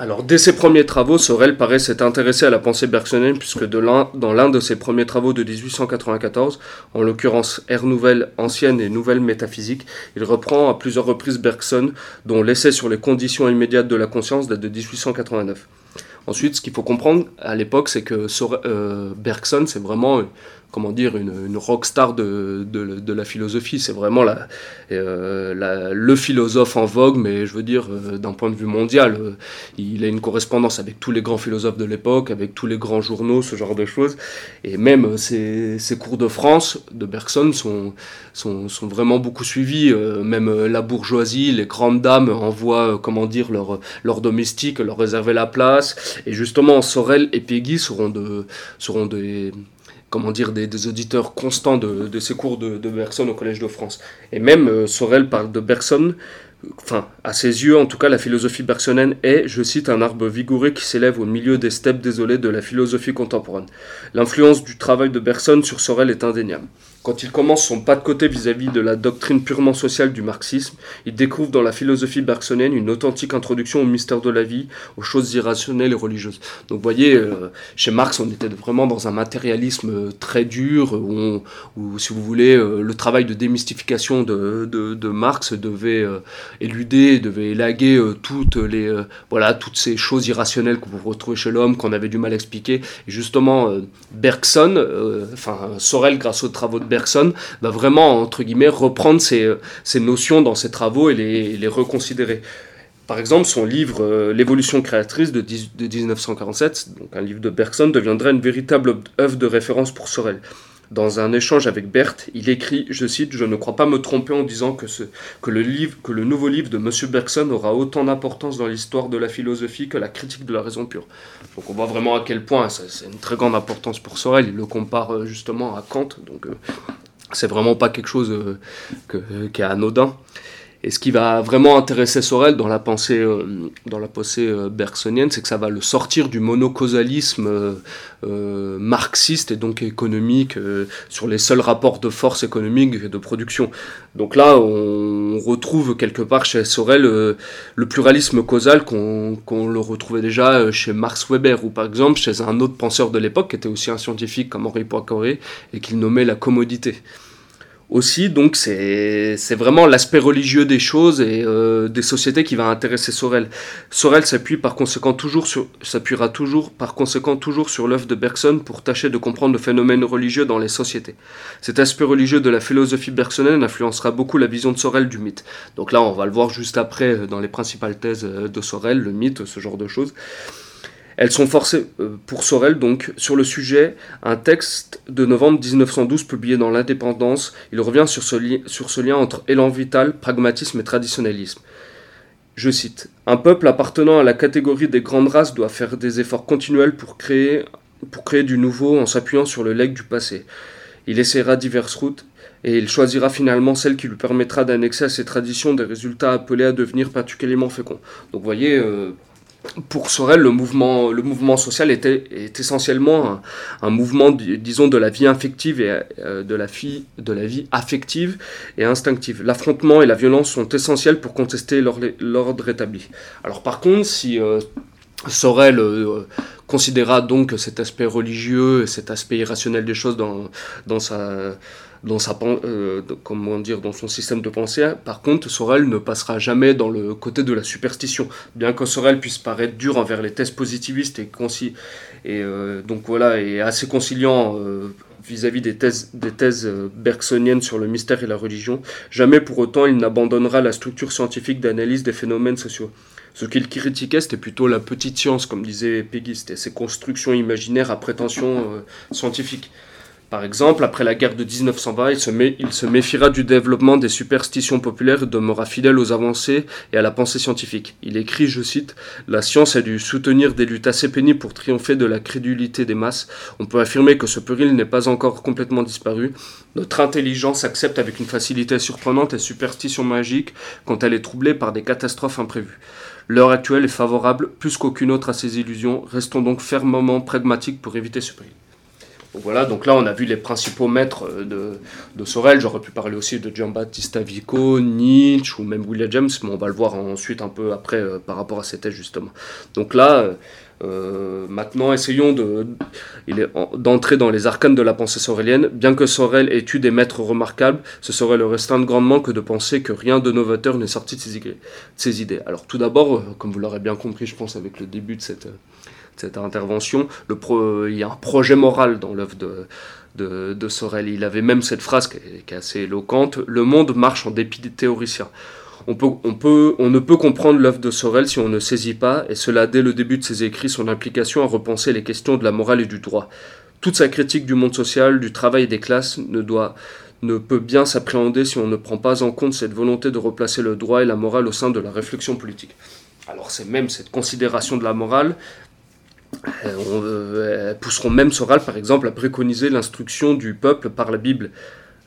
B: Alors, dès ses premiers travaux, Sorel paraît s'être intéressé à la pensée bergsonienne, puisque dans l'un de ses premiers travaux de 1894, en l'occurrence Ère nouvelle, ancienne et nouvelle métaphysique, il reprend à plusieurs reprises Bergson, dont l'essai sur les conditions immédiates de la conscience date de 1889. Ensuite, ce qu'il faut comprendre à l'époque, c'est que euh, Bergson, c'est vraiment comment dire, une, une rockstar de, de, la philosophie. C'est vraiment euh, la, le philosophe en vogue, mais je veux dire, euh, d'un point de vue mondial, euh, il a une correspondance avec tous les grands philosophes de l'époque, avec tous les grands journaux, ce genre de choses. Et même ses, cours de France, de Bergson, sont, sont, sont vraiment beaucoup suivis. même la bourgeoisie, les grandes dames envoient, comment dire, leurs leur domestiques, leur réserver la place. Et justement, Sorel et Peggy seront, de, seront des comment dire, des, auditeurs constants de, ces cours de, Bergson au Collège de France. Et même euh, Sorel parle de Bergson, enfin, à ses yeux, en tout cas, la philosophie bergsonienne est, je cite, un arbre vigoureux qui s'élève au milieu des steppes désolées de la philosophie contemporaine. L'influence du travail de Bergson sur Sorel est indéniable. Quand il commence son pas de côté vis-à-vis de la doctrine purement sociale du marxisme, il découvre dans la philosophie bergsonienne une authentique introduction au mystère de la vie, aux choses irrationnelles et religieuses. Donc vous voyez, euh, chez Marx, on était vraiment dans un matérialisme euh, très dur, où, si vous voulez, euh, le travail de démystification de, de, Marx devait éluder, devait élaguer toutes, les, voilà, toutes ces choses irrationnelles que vous retrouvez chez l'homme, qu'on avait du mal à expliquer. Et justement, Bergson, enfin Sorel, grâce aux travaux de Bergson, va vraiment, entre guillemets, reprendre ces, ces notions dans ses travaux et les, les reconsidérer. Par exemple, son livre euh, L'évolution créatrice de, de, 1947, donc un livre de Bergson, deviendra une véritable œuvre de référence pour Sorel. Dans un échange avec Berthe, il écrit, je cite, Je ne crois pas me tromper en disant que, le nouveau livre de M. Bergson aura autant d'importance dans l'histoire de la philosophie que la critique de la raison pure. Donc on voit vraiment à quel point c'est une très grande importance pour Sorel. Il le compare euh, justement à Kant, donc euh, c'est vraiment pas quelque chose euh, qui est anodin. Et ce qui va vraiment intéresser Sorel dans la pensée, euh, dans la pensée euh, bergsonienne, c'est que ça va le sortir du monocausalisme euh, marxiste et donc économique sur les seuls rapports de force économique et de production. Donc là, on retrouve quelque part chez Sorel le pluralisme causal qu'on le retrouvait déjà chez Marx Weber ou par exemple chez un autre penseur de l'époque qui était aussi un scientifique comme Henri Poincaré et qu'il nommait la commodité aussi, donc c'est vraiment l'aspect religieux des choses et euh, des sociétés qui va intéresser Sorel. Sorel s'appuie par conséquent toujours s'appuiera toujours par conséquent toujours sur l'œuvre de Bergson pour tâcher de comprendre le phénomène religieux dans les sociétés. Cet aspect religieux de la philosophie bergsonienne influencera beaucoup la vision de Sorel du mythe. Donc là, on va le voir juste après euh, dans les principales thèses euh, de Sorel, le mythe, ce genre de choses. Elles sont forcées euh, pour Sorel donc sur le sujet un texte de novembre 1912 publié dans l'Indépendance. Il revient sur ce, lien entre élan vital, pragmatisme et traditionnalisme. Je cite Un peuple appartenant à la catégorie des grandes races doit faire des efforts continuels pour créer, pour créer du nouveau en s'appuyant sur le legs du passé. Il essaiera diverses routes et il choisira finalement celle qui lui permettra d'annexer à ses traditions des résultats appelés à devenir particulièrement féconds. Donc vous voyez, euh, pour Sorel, le mouvement, social était, est essentiellement un, mouvement, disons, de la vie affective et euh, de la vie affective et instinctive. L'affrontement et la violence sont essentiels pour contester l'ordre établi. Alors par contre, si euh, Sorel euh, considéra donc cet aspect religieux et cet aspect irrationnel des choses dans, dans sa dans, sa, euh, comment dire, dans son système de pensée. Par contre, Sorel ne passera jamais dans le côté de la superstition. Bien que Sorel puisse paraître dur envers les thèses positivistes et, et euh, donc voilà, assez conciliant euh, vis-à-vis des thèses, des thèses bergsoniennes sur le mystère et la religion, jamais pour autant il n'abandonnera la structure scientifique d'analyse des phénomènes sociaux. Ce qu'il critiquait, c'était plutôt la petite science, comme disait Peggy, c'était ses constructions imaginaires à prétention scientifique. Par exemple, après la guerre de 1920, il se, méfiera du développement des superstitions populaires et demeurera fidèle aux avancées et à la pensée scientifique. Il écrit, je cite, La science a dû soutenir des luttes assez pénibles pour triompher de la crédulité des masses. On peut affirmer que ce péril n'est pas encore complètement disparu. Notre intelligence accepte avec une facilité surprenante les superstitions magiques quand elle est troublée par des catastrophes imprévues. L'heure actuelle est favorable plus qu'aucune autre à ces illusions. Restons donc fermement pragmatiques pour éviter ce péril voilà, donc là on a vu les principaux maîtres euh, de, de Sorel. J'aurais pu parler aussi de Giambattista Vico, Nietzsche ou même William James, mais on va le voir ensuite un peu après euh, par rapport à ces thèses justement. Donc là, euh, maintenant essayons d'entrer dans les arcanes de la pensée sorélienne. Bien que Sorel ait eu des maîtres remarquables, ce serait le restreindre grandement que de penser que rien de novateur n'est sorti de de ses idées. Alors tout d'abord, comme vous l'aurez bien compris, je pense avec le début de cette cette intervention. Il y a un projet moral dans l'œuvre de, de, Sorel. Il avait même cette phrase qui est, assez éloquente Le monde marche en dépit des théoriciens. On, on, peut, on ne peut comprendre l'œuvre de Sorel si on ne saisit pas, et cela dès le début de ses écrits, son implication à repenser les questions de la morale et du droit. Toute sa critique du monde social, du travail et des classes ne doit ne peut bien s'appréhender si on ne prend pas en compte cette volonté de replacer le droit et la morale au sein de la réflexion politique. Alors c'est même cette considération de la morale euh, euh, pousseront même Soral, par exemple, à préconiser l'instruction du peuple par la Bible.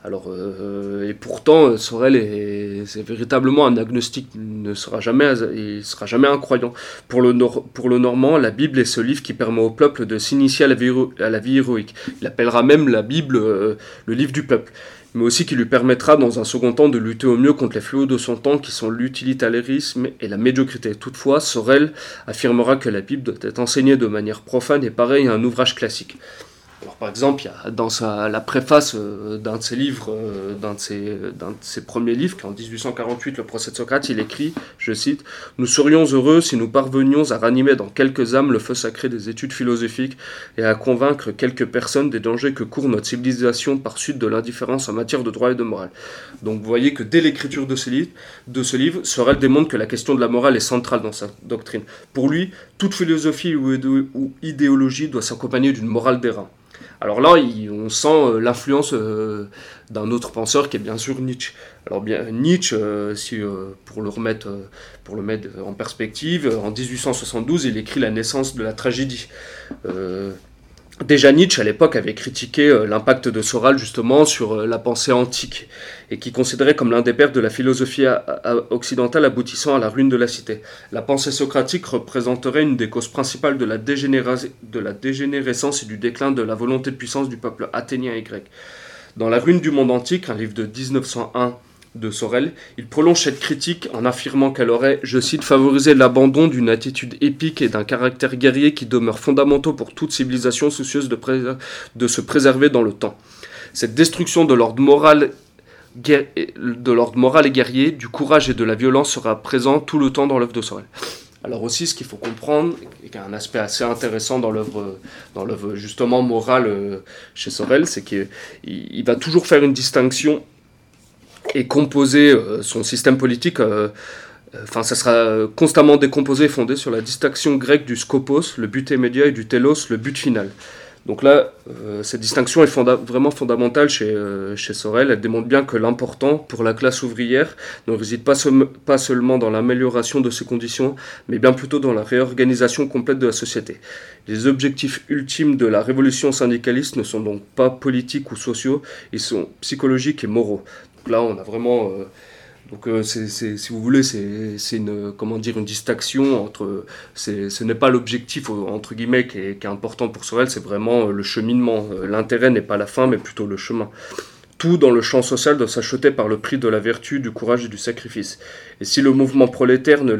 B: Alors, euh, et pourtant, Sorel est, véritablement un agnostique, il ne sera jamais, il sera jamais un croyant. Pour le, pour le Normand, la Bible est ce livre qui permet au peuple de s'initier à, à, la vie héroïque. Il appellera même la Bible le livre du peuple mais aussi qui lui permettra dans un second temps de lutter au mieux contre les fléaux de son temps qui sont l'utilitarisme et la médiocrité. Toutefois, Sorel affirmera que la Bible doit être enseignée de manière profane et pareille à un ouvrage classique. Par exemple, il y a dans la préface euh, d'un de ses livres, euh, d'un de, ses premiers livres, qui en 1848, Le procès de Socrate, il écrit, je cite, Nous serions heureux si nous parvenions à ranimer dans quelques âmes le feu sacré des études philosophiques et à convaincre quelques personnes des dangers que court notre civilisation par suite de l'indifférence en matière de droit et de morale. Donc vous voyez que dès l'écriture de ce livre, Sorel démontre que la question de la morale est centrale dans sa doctrine. Pour lui, toute philosophie ou idéologie doit s'accompagner d'une morale des. Alors là, on sent euh, l'influence euh, d'un autre penseur qui est bien sûr Nietzsche. Alors bien Nietzsche, euh, pour, le remettre, pour le mettre en perspective, en 1872, il écrit La naissance de la tragédie. Déjà Nietzsche à l'époque avait critiqué euh, l'impact de Soral justement sur euh, la pensée antique et qui considérait comme l'un des pères de la philosophie occidentale aboutissant à la ruine de la cité. La pensée socratique représenterait une des causes principales de la, de la dégénérescence et du déclin de la volonté de puissance du peuple athénien et grec. Dans La ruine du monde antique, un livre de 1901 de Sorel, il prolonge cette critique en affirmant qu'elle aurait, je cite, favorisé l'abandon d'une attitude épique et d'un caractère guerrier qui demeurent fondamentaux pour toute civilisation soucieuse de, se préserver dans le temps. Cette destruction de l'ordre moral de l'ordre moral et guerrier, du courage et de la violence sera présent tout le temps dans l'œuvre de Sorel. Alors aussi, ce qu'il faut comprendre, et qui a un aspect assez intéressant dans l'œuvre, dans l'œuvre justement morale euh, chez Sorel, c'est qu'il va toujours faire une distinction et composer euh, son système politique. Euh, euh, enfin, ça sera constamment décomposé et fondé sur la distinction grecque du scopos, le but immédiat, et du telos, le but final. Donc là, cette distinction est vraiment fondamentale chez, chez Sorel. Elle démontre bien que l'important pour la classe ouvrière ne réside pas, pas seulement dans l'amélioration de ses conditions, mais bien plutôt dans la réorganisation complète de la société. Les objectifs ultimes de la révolution syndicaliste ne sont donc pas politiques ou sociaux, ils sont psychologiques et moraux. Donc là, on a vraiment... Euh, donc, euh, si vous voulez, c'est une, comment dire, une distinction entre. Ce n'est pas l'objectif, entre guillemets, qui est, important pour Sorel, c'est vraiment euh, le cheminement. Euh, l'intérêt n'est pas la fin, mais plutôt le chemin. Tout dans le champ social doit s'acheter par le prix de la vertu, du courage et du sacrifice. Et si le mouvement prolétaire ne,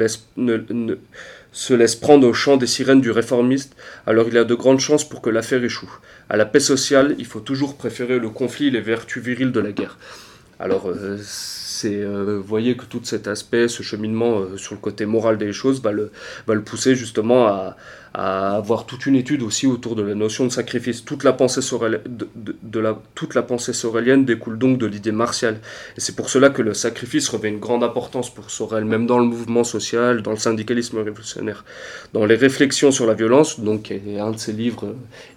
B: se laisse prendre au chant des sirènes du réformiste, alors il y a de grandes chances pour que l'affaire échoue. À la paix sociale, il faut toujours préférer le conflit et les vertus viriles de la guerre. Alors, euh, vous voyez que tout cet aspect, ce cheminement euh, sur le côté moral des choses, va le, va le pousser justement à, à avoir toute une étude aussi autour de la notion de sacrifice. Toute la pensée, de, la, toute la pensée sorélienne découle donc de l'idée martiale. Et c'est pour cela que le sacrifice revêt une grande importance pour Sorel, même dans le mouvement social, dans le syndicalisme révolutionnaire. Dans les réflexions sur la violence, donc un de ses livres euh,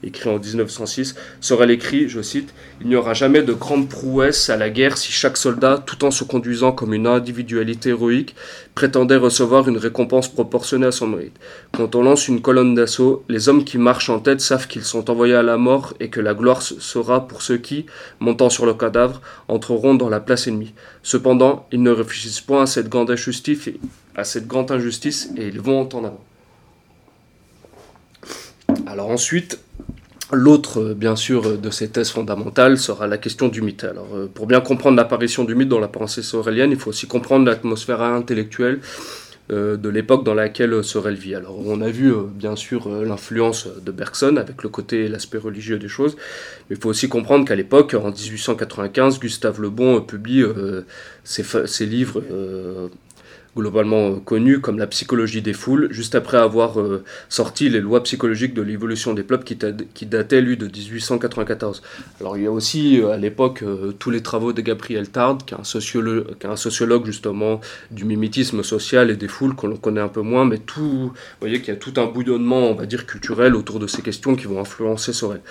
B: écrits en 1906, Sorel écrit, je cite, Il n'y aura jamais de grande prouesse à la guerre si chaque soldat, tout en se conduisant comme une individualité héroïque, prétendait recevoir une récompense proportionnée à son mérite. Quand on lance une colonne d'assaut, les hommes qui marchent en tête savent qu'ils sont envoyés à la mort et que la gloire sera pour ceux qui, montant sur le cadavre, entreront dans la place ennemie. Cependant, ils ne réfléchissent point à cette grande injustice, à cette grande injustice et ils vont en avant. Alors ensuite, L'autre, euh, bien sûr, euh, de ces thèses fondamentales sera la question du mythe. Alors, euh, pour bien comprendre l'apparition du mythe dans la pensée sorélienne, il faut aussi comprendre l'atmosphère intellectuelle de l'époque dans laquelle Sorel vit. Alors, on a vu, bien sûr, l'influence de Bergson avec le côté et l'aspect religieux des choses, mais il faut aussi comprendre qu'à l'époque, en 1895, Gustave Le Bon publie ses, ses, livres globalement euh, connu comme la psychologie des foules, juste après avoir euh, sorti les lois psychologiques de l'évolution des peuples qui, qui dataient, lui, de 1894. Alors il y a aussi euh, à l'époque tous les travaux de Gabriel Tard, qui est, un sociologue, qui un sociologue justement du mimétisme social et des foules, qu'on connaît un peu moins, mais tout, vous voyez qu'il y a tout un bouillonnement, on va dire, culturel autour de ces questions qui vont influencer Sorel.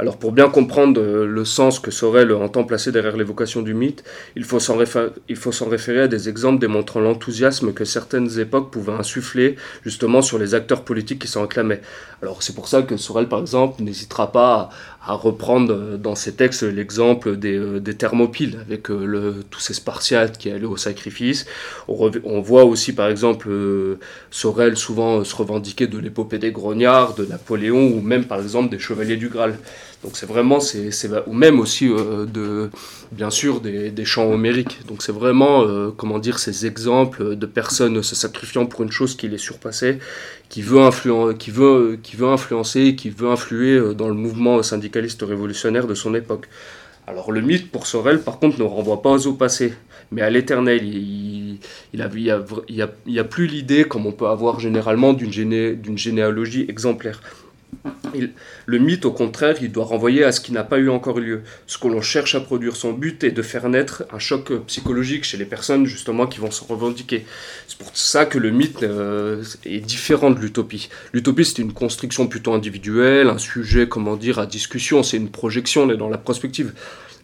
B: Alors pour bien comprendre euh, le sens que Sorel entend placer derrière l'évocation du mythe, il faut s'en référer, à des exemples démontrant l'enthousiasme que certaines époques pouvaient insuffler justement sur les acteurs politiques qui s'en réclamaient. Alors c'est pour ça que Sorel par exemple n'hésitera pas à, reprendre euh, dans ses textes l'exemple des, euh, thermopiles avec tous ces Spartiates qui allaient au sacrifice. On, voit aussi par exemple Sorel souvent se revendiquer de l'épopée des grognards, de Napoléon ou même par exemple des chevaliers du Graal. Donc c'est vraiment, c'est, ou même aussi euh, de, bien sûr des, des chants homériques. Donc c'est vraiment, euh, comment dire, ces exemples de personnes se sacrifiant pour une chose qui les surpassait, qui veut, qui veut, qui veut influencer, qui veut influer euh, dans le mouvement syndicaliste révolutionnaire de son époque. Alors le mythe pour Sorel, par contre, ne renvoie pas au passé, mais à l'éternel. Il, il, a, a, plus l'idée, comme on peut avoir généralement, d'une, géné, d'une généalogie exemplaire le mythe, au contraire, il doit renvoyer à ce qui n'a pas eu encore lieu. Ce que l'on cherche à produire, son but est de faire naître un choc psychologique chez les personnes justement qui vont se revendiquer. C'est pour ça que le mythe euh, est différent de l'utopie. L'utopie, c'est une construction plutôt individuelle, un sujet, comment dire, à discussion, c'est une projection, on est dans la prospective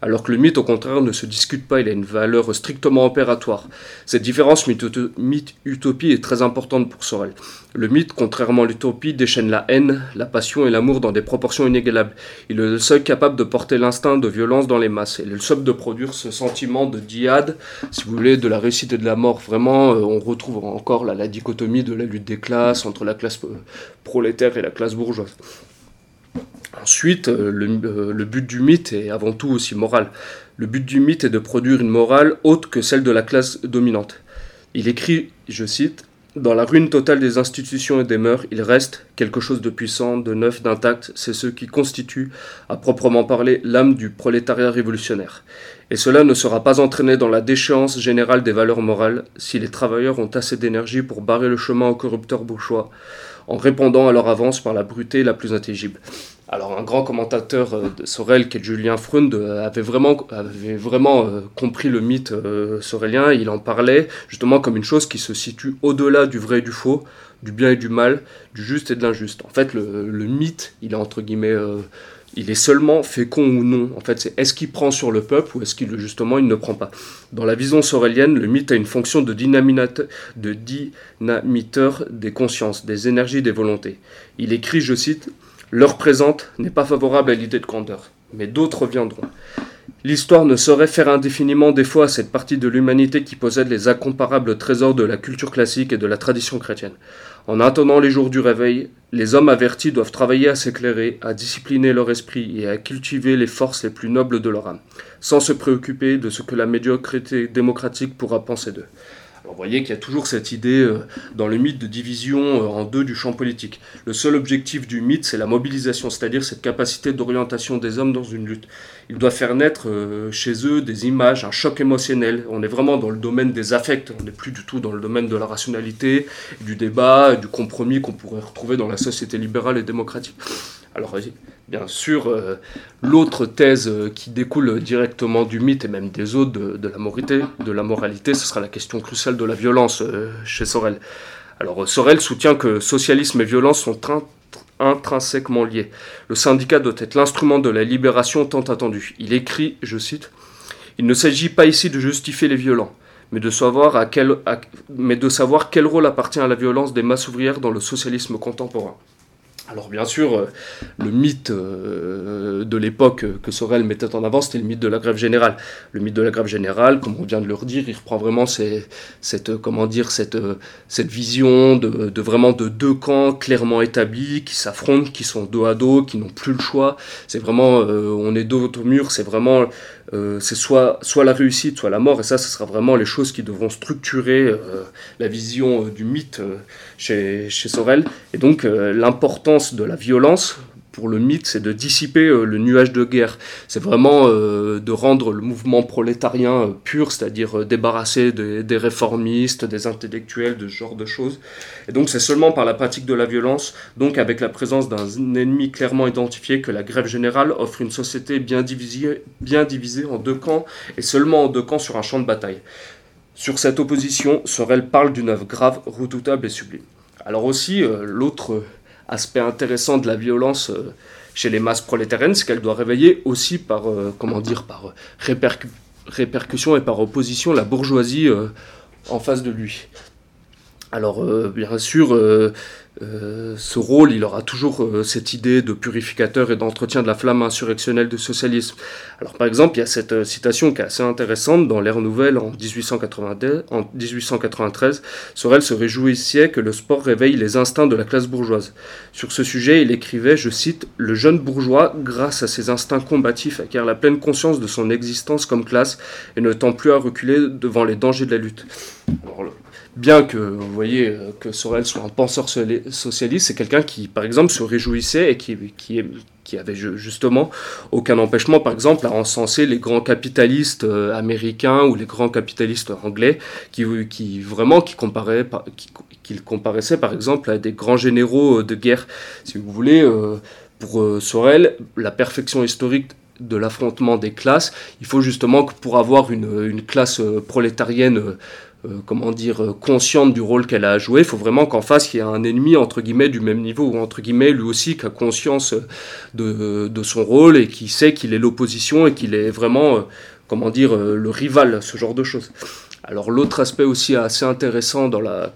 B: alors que le mythe, au contraire, ne se discute pas, il a une valeur strictement opératoire. Cette différence mythe-utopie est très importante pour Sorel. Le mythe, contrairement à l'utopie, déchaîne la haine, la passion et l'amour dans des proportions inégalables. Il est le seul capable de porter l'instinct de violence dans les masses. Il est le seul de produire ce sentiment de diade, si vous voulez, de la réussite et de la mort. Vraiment, euh, on retrouve encore la dichotomie de la lutte des classes entre la classe euh, prolétaire et la classe bourgeoise. Ensuite, euh, euh, le, but du mythe est avant tout aussi moral. Le but du mythe est de produire une morale autre que celle de la classe dominante. Il écrit, je cite, Dans la ruine totale des institutions et des mœurs, il reste quelque chose de puissant, de neuf, d'intact, c'est ce qui constitue, à proprement parler, l'âme du prolétariat révolutionnaire. Et cela ne sera pas entraîné dans la déchéance générale des valeurs morales si les travailleurs ont assez d'énergie pour barrer le chemin aux corrupteurs bourgeois, en répondant à leur avance par la bruté la plus intelligible. Alors un grand commentateur euh, de Sorel, qui est Julien Freund, euh, avait vraiment, avait vraiment euh, compris le mythe sorélien. Il en parlait justement comme une chose qui se situe au-delà du vrai et du faux, du bien et du mal, du juste et de l'injuste. En fait, le, le, mythe, il est entre guillemets il est seulement fécond ou non. En fait, c'est est-ce qu'il prend sur le peuple ou est-ce qu'il justement il ne prend pas. Dans la vision sorélienne, le mythe a une fonction de, de dynamiteur des consciences, des énergies, des volontés. Il écrit, je cite, L'heure présente n'est pas favorable à l'idée de grandeur, mais d'autres viendront. L'histoire ne saurait faire indéfiniment défaut à cette partie de l'humanité qui possède les incomparables trésors de la culture classique et de la tradition chrétienne. En attendant les jours du réveil, les hommes avertis doivent travailler à s'éclairer, à discipliner leur esprit et à cultiver les forces les plus nobles de leur âme, sans se préoccuper de ce que la médiocrité démocratique pourra penser d'eux vous voyez qu'il y a toujours cette idée euh, dans le mythe de division euh, en deux du champ politique. Le seul objectif du mythe, c'est la mobilisation, c'est-à-dire cette capacité d'orientation des hommes dans une lutte. Il doit faire naître euh, chez eux des images, un choc émotionnel. On est vraiment dans le domaine des affects, on n'est plus du tout dans le domaine de la rationalité, du débat, du compromis qu'on pourrait retrouver dans la société libérale et démocratique. Alors, bien sûr, euh, l'autre thèse euh, qui découle directement du mythe et même des autres de, la, moralité, de la moralité, ce sera la question cruciale de la violence euh, chez Sorel. Alors, Sorel soutient que socialisme et violence sont intrinsèquement liés. Le syndicat doit être l'instrument de la libération tant attendue. Il écrit, je cite, Il ne s'agit pas ici de justifier les violents, mais de, savoir à quel, mais de savoir quel rôle appartient à la violence des masses ouvrières dans le socialisme contemporain. Alors bien sûr, euh, le mythe euh, de l'époque que Sorel mettait en avant, c'était le mythe de la grève générale. Le mythe de la grève générale, comme on vient de le redire, il reprend vraiment cette, comment dire, cette, cette vision de, vraiment de deux camps clairement établis, qui s'affrontent, qui sont dos à dos, qui n'ont plus le choix. C'est vraiment, euh, on est dos au mur, c'est vraiment euh, c'est soit, soit la réussite, soit la mort, et ça, ce sera vraiment les choses qui devront structurer euh, la vision euh, du mythe chez, Sorel. Et donc l'importance de la violence pour le mythe, c'est de dissiper euh, le nuage de guerre. C'est vraiment euh, de rendre le mouvement prolétarien euh, pur, c'est-à-dire débarrasser des, réformistes, des intellectuels, de ce genre de choses. Et donc c'est seulement par la pratique de la violence, donc avec la présence d'un ennemi clairement identifié, que la grève générale offre une société bien divisée, bien divisée en deux camps, et seulement en deux camps sur un champ de bataille. Sur cette opposition, Sorel parle d'une œuvre grave, redoutable et sublime. Alors aussi, l'autre aspect intéressant de la violence euh, chez les masses prolétariennes, c'est qu'elle doit réveiller aussi par, euh, comment dire, par euh, répercussion et par opposition la bourgeoisie en face de lui. Alors, bien sûr, euh, ce rôle, il aura toujours euh, cette idée de purificateur et d'entretien de la flamme insurrectionnelle du socialisme. Alors par exemple, il y a cette euh, citation qui est assez intéressante dans l'ère nouvelle en, 1893, en 1893. Sorel se réjouissait que le sport réveille les instincts de la classe bourgeoise. Sur ce sujet, il écrivait, je cite, Le jeune bourgeois, grâce à ses instincts combatifs, acquiert la pleine conscience de son existence comme classe et ne tend plus à reculer devant les dangers de la lutte. Alors, bien que vous voyez euh, que Sorel soit un penseur socialiste, c'est quelqu'un qui, par exemple, se réjouissait et qui, qui, qui, avait justement aucun empêchement, par exemple, à encenser les grands capitalistes euh, américains ou les grands capitalistes anglais, qui, qui vraiment qui comparaient, qui, comparaissaient, par exemple, à des grands généraux euh, de guerre. Si vous voulez, pour Sorel, la perfection historique de l'affrontement des classes, il faut justement que pour avoir une classe prolétarienne euh, comment dire, euh, consciente du rôle qu'elle a à jouer. Il faut vraiment qu'en face, il y ait un ennemi, entre guillemets, du même niveau, ou entre guillemets, lui aussi, qui a conscience de, de son rôle et qui sait qu'il est l'opposition et qu'il est vraiment, euh, comment dire, le rival, ce genre de choses. Alors l'autre aspect aussi assez intéressant dans la,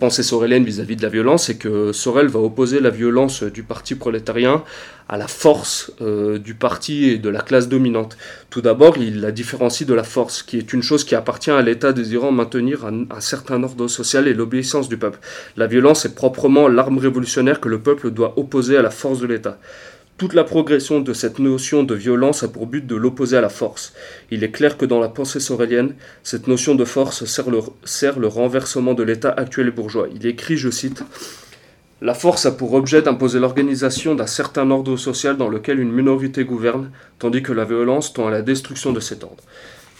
B: pensée sorélienne vis-à-vis de la violence, c'est que Sorel va opposer la violence du parti prolétarien à la force euh, du parti et de la classe dominante. Tout d'abord, il la différencie de la force, qui est une chose qui appartient à l'État désirant maintenir un certain ordre social et l'obéissance du peuple. La violence est proprement l'arme révolutionnaire que le peuple doit opposer à la force de l'État. Toute la progression de cette notion de violence a pour but de l'opposer à la force. Il est clair que dans la pensée sorélienne, cette notion de force sert le, sert le renversement de l'état actuel bourgeois. Il écrit, je cite, La force a pour objet d'imposer l'organisation d'un certain ordre social dans lequel une minorité gouverne, tandis que la violence tend à la destruction de cet ordre.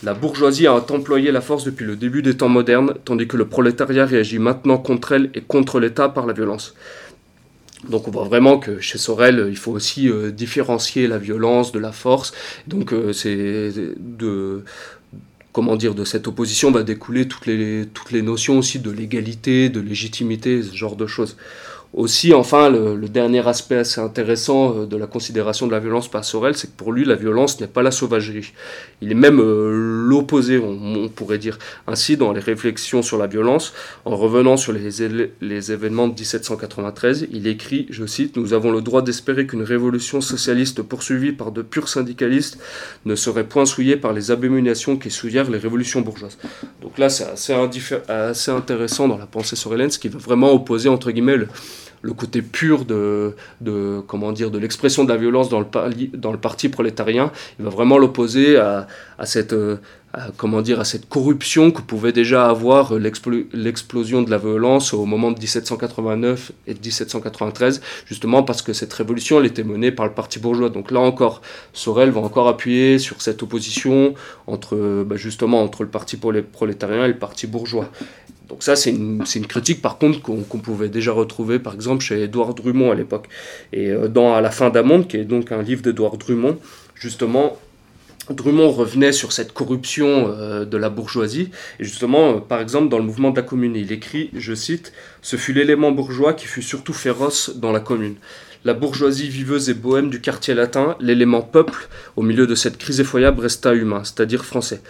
B: La bourgeoisie a employé la force depuis le début des temps modernes, tandis que le prolétariat réagit maintenant contre elle et contre l'État par la violence. Donc on voit vraiment que chez Sorel, il faut aussi différencier la violence de la force. Donc c'est de comment dire de cette opposition va découler toutes les toutes les notions aussi de légalité, de légitimité, ce genre de choses. Aussi, enfin, le, dernier aspect assez intéressant euh, de la considération de la violence par Sorel, c'est que pour lui, la violence n'est pas la sauvagerie. Il est même euh, l'opposé, on, pourrait dire. Ainsi, dans les réflexions sur la violence, en revenant sur les, événements de 1793, il écrit, je cite, Nous avons le droit d'espérer qu'une révolution socialiste poursuivie par de purs syndicalistes ne serait point souillée par les abominations qui souillèrent les révolutions bourgeoises. Donc là, c'est assez, intéressant dans la pensée sorelienne, ce qui veut vraiment opposer, entre guillemets, le, le côté pur de, de comment dire de l'expression de la violence dans le, dans le parti prolétarien. Il va vraiment l'opposer à, à, cette comment dire à cette corruption que pouvait déjà avoir l'explosion de la violence au moment de 1789 et de 1793, justement parce que cette révolution elle était menée par le parti bourgeois. Donc là encore, Sorel va encore appuyer sur cette opposition entre bah, justement entre le parti prolétarien et le parti bourgeois. Donc ça, c'est une, critique par contre qu'on pouvait déjà retrouver par exemple chez Édouard Drummond à l'époque. Et euh, dans À la fin d'un monde, qui est donc un livre d'Édouard Drummond, justement, Drummond revenait sur cette corruption euh, de la bourgeoisie. Et justement, euh, par exemple, dans le mouvement de la commune, il écrit, je cite, Ce fut l'élément bourgeois qui fut surtout féroce dans la commune. La bourgeoisie viveuse et bohème du quartier latin, l'élément peuple, au milieu de cette crise effroyable, resta humain, c'est-à-dire français.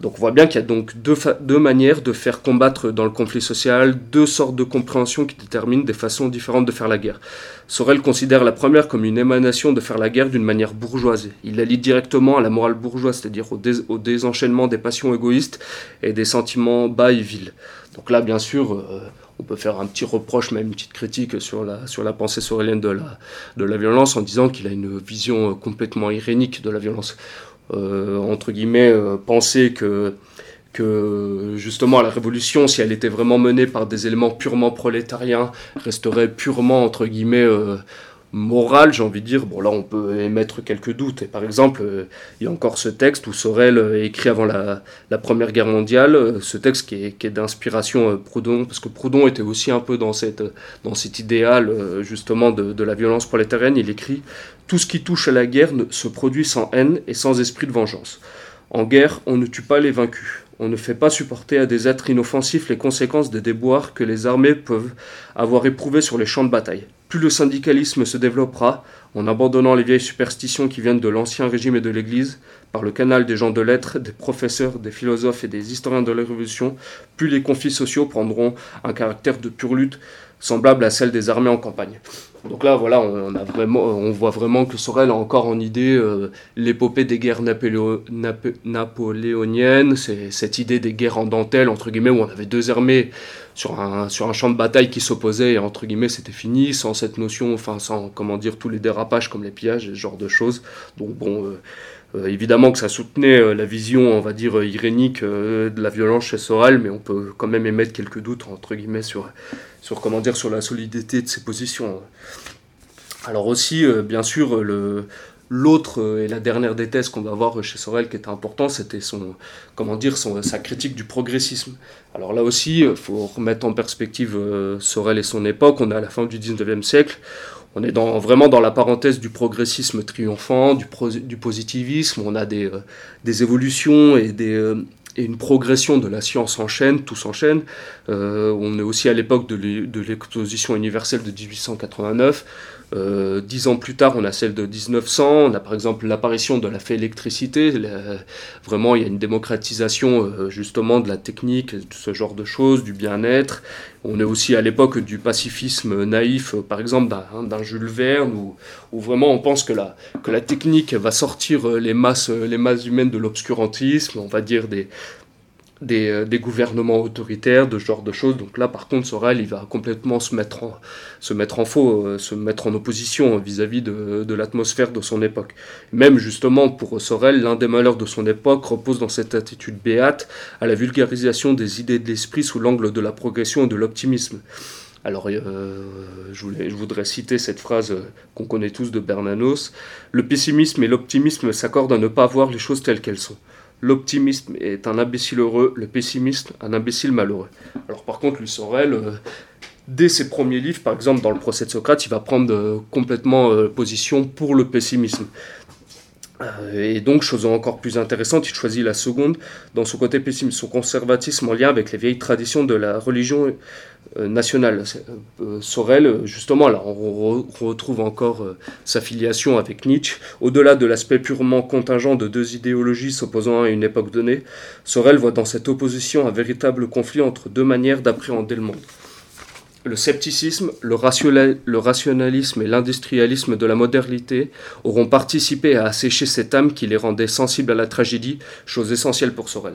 B: Donc on voit bien qu'il y a donc deux, manières de faire combattre dans le conflit social, deux sortes de compréhension qui déterminent des façons différentes de faire la guerre. Sorel considère la première comme une émanation de faire la guerre d'une manière bourgeoise. Il la lie directement à la morale bourgeoise, c'est-à-dire au, désenchaînement des passions égoïstes et des sentiments bas et vils. Donc là, bien sûr, euh, on peut faire un petit reproche, même une petite critique sur la, sur la pensée sorélienne de la, de la violence en disant qu'il a une vision complètement irénique de la violence. Euh, entre guillemets, euh, penser que, que justement la révolution, si elle était vraiment menée par des éléments purement prolétariens, resterait purement, entre guillemets, euh, morale, j'ai envie de dire. Bon, là, on peut émettre quelques doutes. Et par exemple, il y a encore ce texte où Sorel écrit avant la, Première Guerre mondiale, ce texte qui est, d'inspiration Proudhon, parce que Proudhon était aussi un peu dans, cette, dans cet idéal, justement, de, la violence prolétarienne. Il écrit tout ce qui touche à la guerre se produit sans haine et sans esprit de vengeance. En guerre, on ne tue pas les vaincus. On ne fait pas supporter à des êtres inoffensifs les conséquences des déboires que les armées peuvent avoir éprouvés sur les champs de bataille. Plus le syndicalisme se développera, en abandonnant les vieilles superstitions qui viennent de l'ancien régime et de l'Église, par le canal des gens de lettres, des professeurs, des philosophes et des historiens de la Révolution, plus les conflits sociaux prendront un caractère de pure lutte semblable à celle des armées en campagne. Donc là, voilà, on, voit vraiment que Sorel a encore en idée euh, l'épopée des guerres napoléoniennes, cette idée des guerres en dentelle, entre guillemets, où on avait deux armées sur un, sur un champ de bataille qui s'opposaient, et entre guillemets, c'était fini, sans cette notion, enfin, sans, comment dire, tous les dérapages comme les pillages, ce genre de choses. Donc bon... Euh, euh, évidemment que ça soutenait la vision, on va dire, irénique de la violence chez Sorel, mais on peut quand même émettre quelques doutes, entre guillemets, sur, sur, comment dire, sur la solidité de ses positions. Alors aussi, euh, bien sûr, le, L'autre euh, et la dernière des thèses qu'on va voir chez Sorel qui était important, c'était son, comment dire, son, sa critique du progressisme. Alors là aussi, il faut remettre en perspective euh, Sorel et son époque. On est à la fin du 19e siècle. On est dans, vraiment dans la parenthèse du progressisme triomphant, du, positivisme. On a des, des évolutions et des, et une progression de la science enchaîne, tout s'enchaîne. Euh, on est aussi à l'époque de l'exposition universelle de 1889. Euh, dix ans plus tard, on a celle de 1900. On a par exemple l'apparition de la fée électricité. vraiment, il y a une démocratisation euh, justement de la technique, de ce genre de choses, du bien-être. On est aussi à l'époque du pacifisme naïf, euh, par exemple d'un Jules Verne, où, où, vraiment on pense que la, que la technique va sortir les masses, les masses humaines de l'obscurantisme, on va dire des, euh, des, gouvernements autoritaires, de ce genre de choses. Donc là, par contre, Sorel, il va complètement se mettre en, se mettre en faux, euh, se mettre en opposition vis-à-vis de, l'atmosphère de son époque. Même justement, pour Sorel, l'un des malheurs de son époque repose dans cette attitude béate à la vulgarisation des idées de l'esprit sous l'angle de la progression et de l'optimisme. Alors, euh, je, voulais, je, voudrais citer cette phrase qu'on connaît tous de Bernanos. Le pessimisme et l'optimisme s'accordent à ne pas voir les choses telles qu'elles sont. L'optimisme est un imbécile heureux, le pessimiste un imbécile malheureux. Alors par contre, lui Sorel, euh, dès ses premiers livres, par exemple dans le procès de Socrate, il va prendre complètement position pour le pessimisme. Et donc, chose encore plus intéressante, il choisit la seconde dans son côté pessimiste, son conservatisme en lien avec les vieilles traditions de la religion euh, nationale. Euh, Sorel, justement, là, on retrouve encore euh, sa filiation avec Nietzsche. Au-delà de l'aspect purement contingent de deux idéologies s'opposant à une époque donnée, Sorel voit dans cette opposition un véritable conflit entre deux manières d'appréhender le monde. Le scepticisme, le, le rationalisme et l'industrialisme de la modernité auront participé à assécher cette âme qui les rendait sensibles à la tragédie, chose essentielle pour Sorel.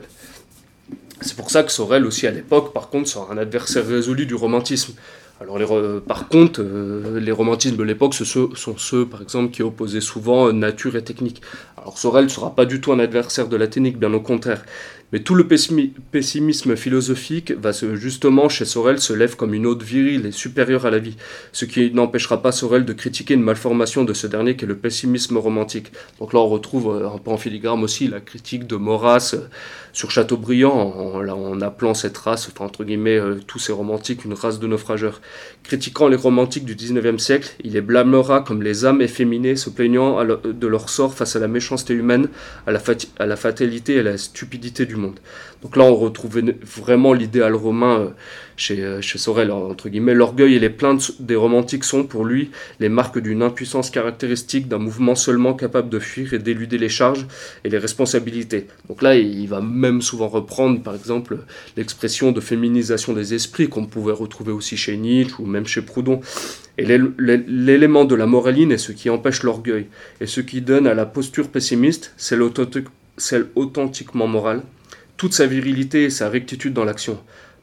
B: C'est pour ça que Sorel aussi à l'époque, par contre, sera un adversaire résolu du romantisme. Alors par contre, euh, les romantismes de l'époque sont ceux, par exemple, qui opposaient souvent euh, nature et technique. Alors Sorel ne sera pas du tout un adversaire de la technique, bien au contraire. Mais tout le pessimisme philosophique va justement chez Sorel se lève comme une ode virile et supérieure à la vie, ce qui n'empêchera pas Sorel de critiquer une malformation de ce dernier qui est le pessimisme romantique. Donc là on retrouve euh, un peu en filigrane aussi la critique de Maurras euh, sur Chateaubriand en, en, appelant cette race, enfin, entre guillemets euh, tous ces romantiques, une race de naufrageurs. Critiquant les romantiques du 19e siècle, il les blâmera comme les âmes efféminées se plaignant de leur sort face à la méchanceté humaine, à la, à la fatalité et à la stupidité du monde. Donc là, on retrouve vraiment l'idéal romain euh, chez, euh, chez Sorel, entre guillemets. L'orgueil et les plaintes des romantiques sont, pour lui, les marques d'une impuissance caractéristique d'un mouvement seulement capable de fuir et d'éluder les charges et les responsabilités. Donc là, il va même souvent reprendre, par exemple, l'expression de féminisation des esprits qu'on pouvait retrouver aussi chez Nietzsche ou même chez Proudhon. Et l'élément de la moraline est ce qui empêche l'orgueil. Et ce qui donne à la posture pessimiste, celle authentiquement morale toute sa virilité et sa rectitude dans l'action.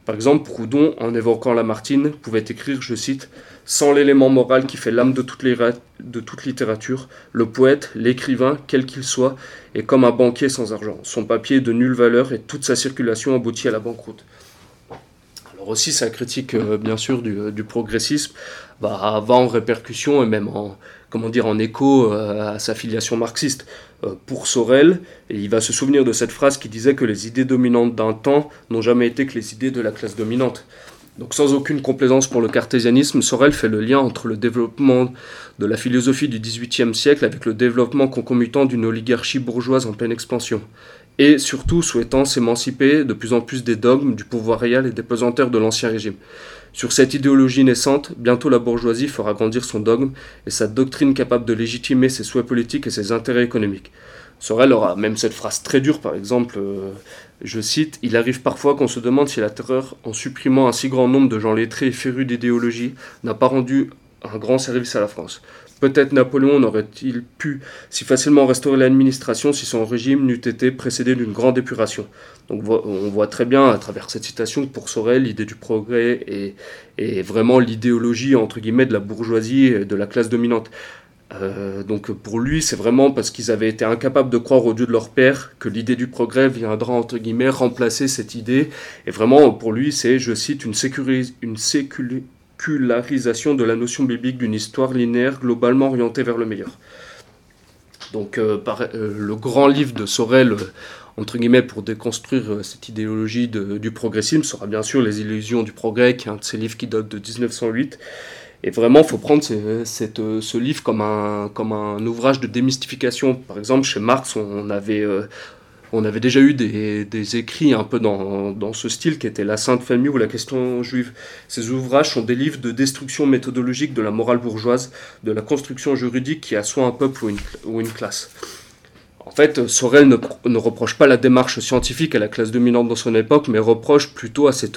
B: Par exemple, Proudhon, en évoquant Lamartine, pouvait écrire, je cite, Sans l'élément moral qui fait l'âme de, toute littérature, le poète, l'écrivain, quel qu'il soit, est comme un banquier sans argent. Son papier de nulle valeur et toute sa circulation aboutit à la banqueroute. Alors aussi, sa critique, euh, bien sûr, du, du progressisme bah, va en répercussion et même en, comment dire, en écho euh, à sa filiation marxiste. Euh, pour Sorel, et il va se souvenir de cette phrase qui disait que les idées dominantes d'un temps n'ont jamais été que les idées de la classe dominante. Donc sans aucune complaisance pour le cartésianisme, Sorel fait le lien entre le développement de la philosophie du XVIIIe siècle avec le développement concomitant d'une oligarchie bourgeoise en pleine expansion, et surtout souhaitant s'émanciper de plus en plus des dogmes, du pouvoir réel et des pesanteurs de l'Ancien Régime. Sur cette idéologie naissante, bientôt la bourgeoisie fera grandir son dogme et sa doctrine capable de légitimer ses souhaits politiques et ses intérêts économiques. Sorel aura même cette phrase très dure, par exemple, euh, je cite, Il arrive parfois qu'on se demande si la terreur, en supprimant un si grand nombre de gens lettrés et férus d'idéologie, n'a pas rendu un grand service à la France. Peut-être Napoléon n'aurait-il pu si facilement restaurer l'administration si son régime n'eût été précédé d'une grande épuration. Donc on voit très bien à travers cette citation que pour Sorel, l'idée du progrès est, vraiment l'idéologie entre guillemets de la bourgeoisie et de la classe dominante. Euh, donc pour lui, c'est vraiment parce qu'ils avaient été incapables de croire au Dieu de leur père que l'idée du progrès viendra entre guillemets remplacer cette idée. Et vraiment pour lui, c'est, je cite, une, sécurité sécularisation de la notion biblique d'une histoire linéaire globalement orientée vers le meilleur. Donc euh, euh, le grand livre de Sorel, entre guillemets, pour déconstruire cette idéologie du progressisme, sera bien sûr Les illusions du progrès, qui est un de ces livres qui date de 1908. Et vraiment, il faut prendre ce livre comme un, ouvrage de démystification. Par exemple, chez Marx, on avait on avait déjà eu des, écrits un peu dans, ce style qui était La Sainte Famille ou La question juive. Ces ouvrages sont des livres de destruction méthodologique de la morale bourgeoise, de la construction juridique qui assoit un peuple ou une, classe. Fait, Sorel ne, reproche pas la démarche scientifique à la classe dominante dans son époque, mais reproche plutôt à cette,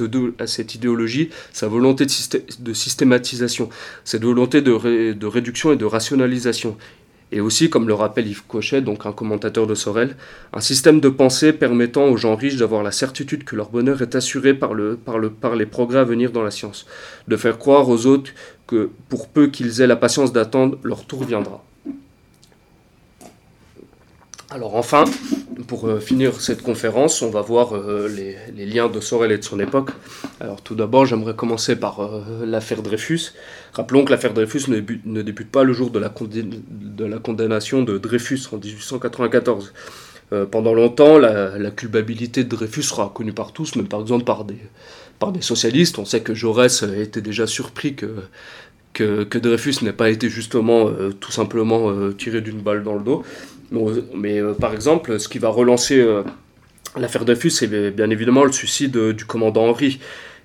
B: idéologie sa volonté de, systématisation, cette volonté de, réduction et de rationalisation et aussi, comme le rappelle Yves Cochet, donc un commentateur de Sorel, un système de pensée permettant aux gens riches d'avoir la certitude que leur bonheur est assuré par les progrès à venir dans la science, de faire croire aux autres que pour peu qu'ils aient la patience d'attendre, leur tour viendra. Alors enfin, pour euh, finir cette conférence, on va voir euh, les, liens de Sorel et de son époque. Alors tout d'abord, j'aimerais commencer par euh, l'affaire Dreyfus. Rappelons que l'affaire Dreyfus ne débute, pas le jour de la, condamnation de Dreyfus en 1894. pendant longtemps, la, culpabilité de Dreyfus sera connue par tous, même par exemple par des, socialistes. On sait que Jaurès était déjà surpris que, que, Dreyfus n'ait pas été justement tout simplement tiré d'une balle dans le dos. Mais par exemple, ce qui va relancer l'affaire Dreyfus, c'est bien évidemment le suicide du commandant Henri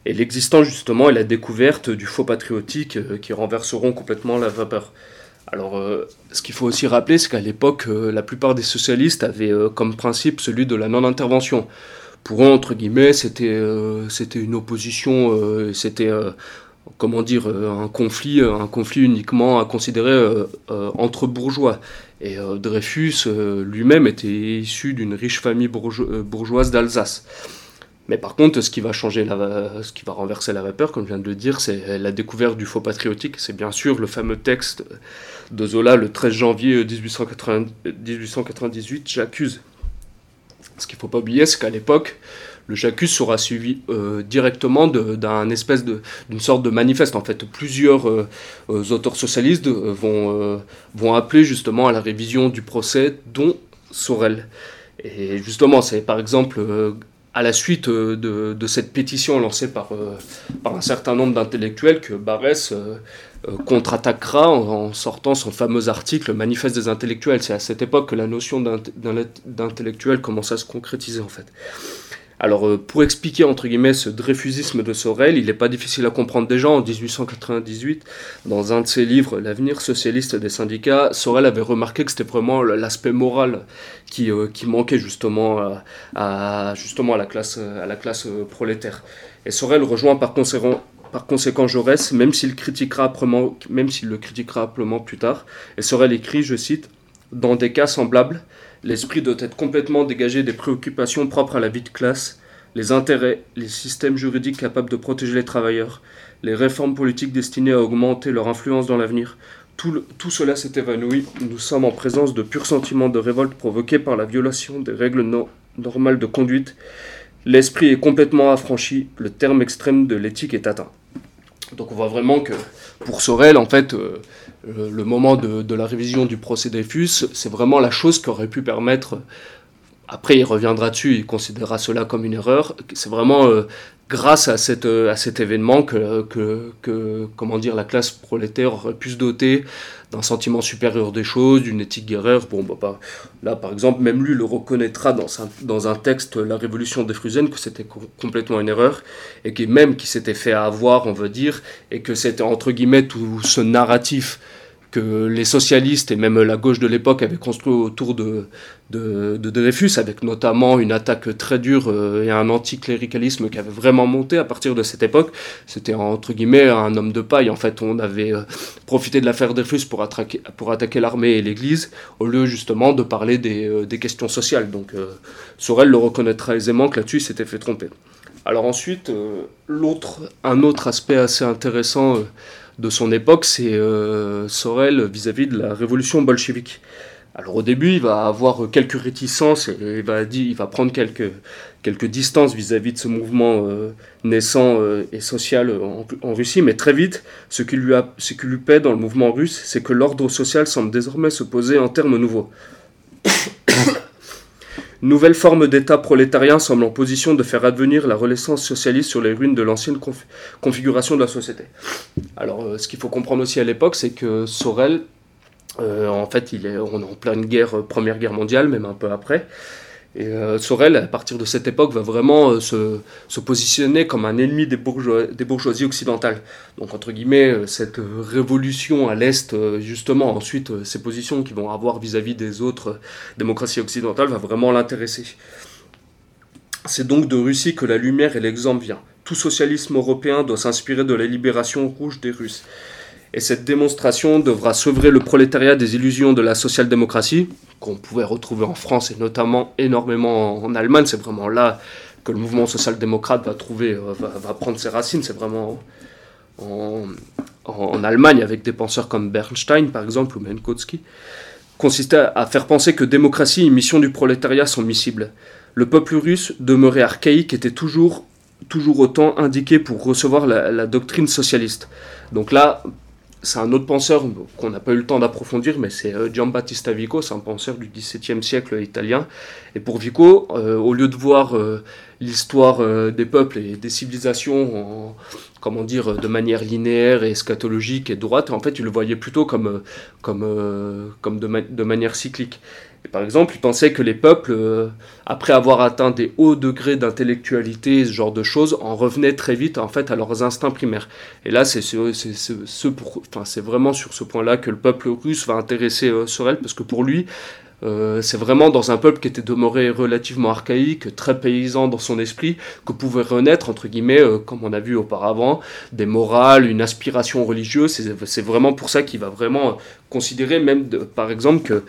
B: et l'existence justement et la découverte du faux patriotique euh, qui renverseront complètement la vapeur. Alors, euh, ce qu'il faut aussi rappeler, c'est qu'à l'époque, euh, la plupart des socialistes avaient comme principe celui de la non-intervention. Pour eux, entre guillemets, c'était c'était une opposition, c'était comment dire un conflit, un conflit uniquement à considérer entre bourgeois. Et Dreyfus lui-même était issu d'une riche famille bourgeoise d'Alsace. Mais par contre, ce qui va changer, ce qui va renverser la vapeur, comme je viens de le dire, c'est la découverte du faux patriotique. C'est bien sûr le fameux texte de Zola le 13 janvier 1898, J'accuse. Ce qu'il ne faut pas oublier, c'est qu'à l'époque, le J'accuse sera suivi euh, directement d'un espèce d'une sorte de manifeste. En fait, plusieurs euh, euh, auteurs socialistes vont, vont appeler justement à la révision du procès, dont Sorel. Et justement, c'est par exemple à la suite de, cette pétition lancée par, par un certain nombre d'intellectuels que Barès contre-attaquera en, sortant son fameux article Manifeste des intellectuels. C'est à cette époque que la notion d'intellectuel commence à se concrétiser en fait. Alors, euh, pour expliquer entre guillemets ce dreyfusisme de Sorel, il n'est pas difficile à comprendre déjà. En 1898, dans un de ses livres, L'avenir socialiste des syndicats, Sorel avait remarqué que c'était vraiment l'aspect moral qui, euh, qui, manquait justement à, justement à la classe, à la classe euh, prolétaire. Et Sorel rejoint par conséquent, par conséquent Jaurès, même s'il critiquera même s'il le critiquera âprement plus tard. Et Sorel écrit, je cite, Dans des cas semblables, L'esprit doit être complètement dégagé des préoccupations propres à la vie de classe, les intérêts, les systèmes juridiques capables de protéger les travailleurs, les réformes politiques destinées à augmenter leur influence dans l'avenir. Tout, cela s'est évanoui. Nous sommes en présence de purs sentiments de révolte provoqués par la violation des règles normales de conduite. L'esprit est complètement affranchi, le terme extrême de l'éthique est atteint. Donc on voit vraiment que pour Sorel, en fait, euh, le moment de, la révision du procès Dreyfus, c'est vraiment la chose qui aurait pu permettre, après il reviendra dessus, il considérera cela comme une erreur, c'est vraiment euh, grâce à, cette, à cet événement que, que, comment dire, la classe prolétaire aurait pu se doter d'un sentiment supérieur des choses, d'une éthique guerrière. Bon, bah, bah, là, par exemple, même lui le reconnaîtra dans un, dans un texte, La Révolution des Fruzen, que c'était complètement une erreur, et qui même qui s'était fait avoir, on veut dire, et que c'était entre guillemets tout ce narratif que les socialistes et même la gauche de l'époque avaient construit autour de, de, Dreyfus, avec notamment une attaque très dure euh, et un anticléricalisme qui avait vraiment monté à partir de cette époque. C'était entre guillemets un homme de paille. En fait, on avait euh, profité de l'affaire Dreyfus pour, pour attaquer l'armée et l'Église, au lieu justement de parler des, euh, des questions sociales. Donc Sorel le reconnaîtra aisément que là-dessus il s'était fait tromper. Alors ensuite, l'autre, un autre aspect assez intéressant de son époque, c'est euh, Sorel vis-à-vis de la révolution bolchevique. Alors au début, il va avoir quelques réticences il va, il va prendre quelques, quelques distances vis-à-vis de ce mouvement euh, naissant euh, et social en, Russie, mais très vite, ce qui lui, ce qui lui paie dans le mouvement russe, c'est que l'ordre social semble désormais se poser en termes nouveaux nouvelle forme d'État prolétarien semble en position de faire advenir la renaissance socialiste sur les ruines de l'ancienne configuration de la société. Alors, euh, ce qu'il faut comprendre aussi à l'époque, c'est que Sorel, euh, en fait, il est, on est en pleine guerre, euh, Première Guerre mondiale, même un peu après, et euh, Sorel, à partir de cette époque, va vraiment euh, se, positionner comme un ennemi des, des, bourgeoisies occidentales. Donc, entre guillemets, euh, cette révolution à l'Est, justement, ensuite, ces positions qu'ils vont avoir vis-à-vis des autres démocraties occidentales, va vraiment l'intéresser. C'est donc de Russie que la lumière et l'exemple vient. Tout socialisme européen doit s'inspirer de la libération rouge des Russes. Et cette démonstration devra sevrer le prolétariat des illusions de la social-démocratie, qu'on pouvait retrouver en France et notamment énormément en Allemagne. C'est vraiment là que le mouvement social-démocrate va, trouver, euh, va, prendre ses racines. C'est vraiment en, Allemagne, avec des penseurs comme Bernstein, par exemple, ou Menkowski, consistait à faire penser que démocratie et mission du prolétariat sont miscibles. Le peuple russe, demeuré archaïque, était toujours, toujours autant indiqué pour recevoir la, la doctrine socialiste. Donc là, c'est un autre penseur qu'on n'a pas eu le temps d'approfondir, mais c'est Giambattista Vico, c'est un penseur du XVIIe siècle italien. Et pour Vico, au lieu de voir l'histoire des peuples et des civilisations en, comment dire, de manière linéaire et eschatologique et droite, en fait, il le voyait plutôt comme, comme, comme de manière cyclique par exemple, il pensait que les peuples, euh, après avoir atteint des hauts degrés d'intellectualité, ce genre de choses, en revenaient très vite en fait à leurs instincts primaires. Et là, c'est vraiment sur ce point-là que le peuple russe va intéresser euh, Sorel, parce que pour lui, euh, c'est vraiment dans un peuple qui était demeuré relativement archaïque, très paysan dans son esprit, que pouvait renaître, entre guillemets, euh, comme on a vu auparavant, des morales, une aspiration religieuse. C'est vraiment pour ça qu'il va vraiment considérer, même par exemple, que,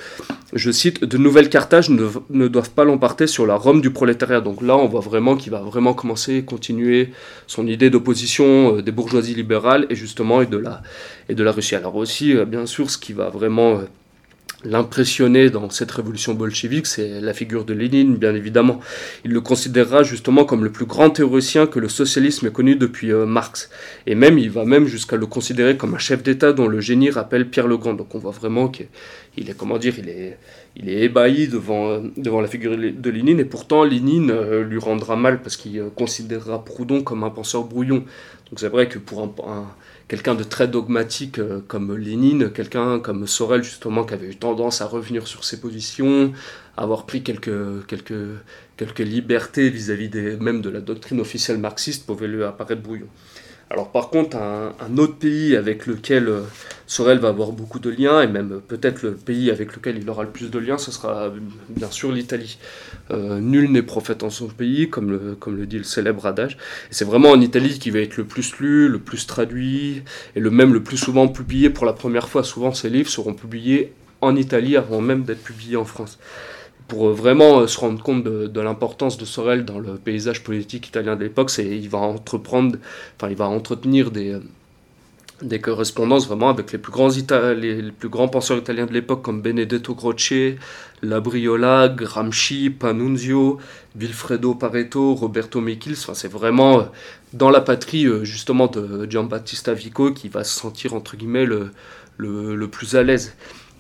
B: je cite, de nouvelles Carthage ne, doivent pas l'emporter sur la Rome du prolétariat. Donc là, on voit vraiment qu'il va vraiment commencer, continuer son idée d'opposition euh, des bourgeoisies libérales et justement et de la, et de la Russie. Alors aussi, bien sûr, ce qui va vraiment L'impressionné dans cette révolution bolchevique, c'est la figure de Lénine, bien évidemment. Il le considérera justement comme le plus grand théoricien que le socialisme ait connu depuis euh, Marx. Et même, il va même jusqu'à le considérer comme un chef d'État dont le génie rappelle Pierre le Grand. Donc on voit vraiment qu'il est, comment dire, il est, il est ébahi devant, euh, devant la figure de Lénine. Et pourtant, Lénine euh, lui rendra mal parce qu'il considérera Proudhon comme un penseur brouillon. Donc c'est vrai que pour un quelqu'un de très dogmatique euh, comme Lénine, quelqu'un comme Sorel justement qui avait eu tendance à revenir sur ses positions, avoir pris quelques, quelques, quelques libertés vis-à-vis des, même de la doctrine officielle marxiste pouvait lui apparaître brouillon. Alors par contre, un, autre pays avec lequel euh, Sorel va avoir beaucoup de liens, et même peut-être le pays avec lequel il aura le plus de liens, ce sera bien sûr l'Italie. Euh, nul n'est prophète en son pays, comme le, comme le dit le célèbre adage. Et c'est vraiment en Italie qui va être le plus lu, le plus traduit, et le même le plus souvent publié pour la première fois. Souvent ces livres seront publiés en Italie avant même d'être publiés en France pour euh, vraiment euh, se rendre compte de, l'importance de Sorel dans le paysage politique italien de l'époque, c'est il va entreprendre, enfin il va entretenir des, euh, des correspondances vraiment avec les plus grands, les, plus grands penseurs italiens de l'époque comme Benedetto Croce, Labriola, Gramsci, Panunzio, Vilfredo Pareto, Roberto Michels. Enfin, c'est vraiment dans la patrie justement de Giambattista Vico qui va se sentir entre guillemets le, plus à l'aise.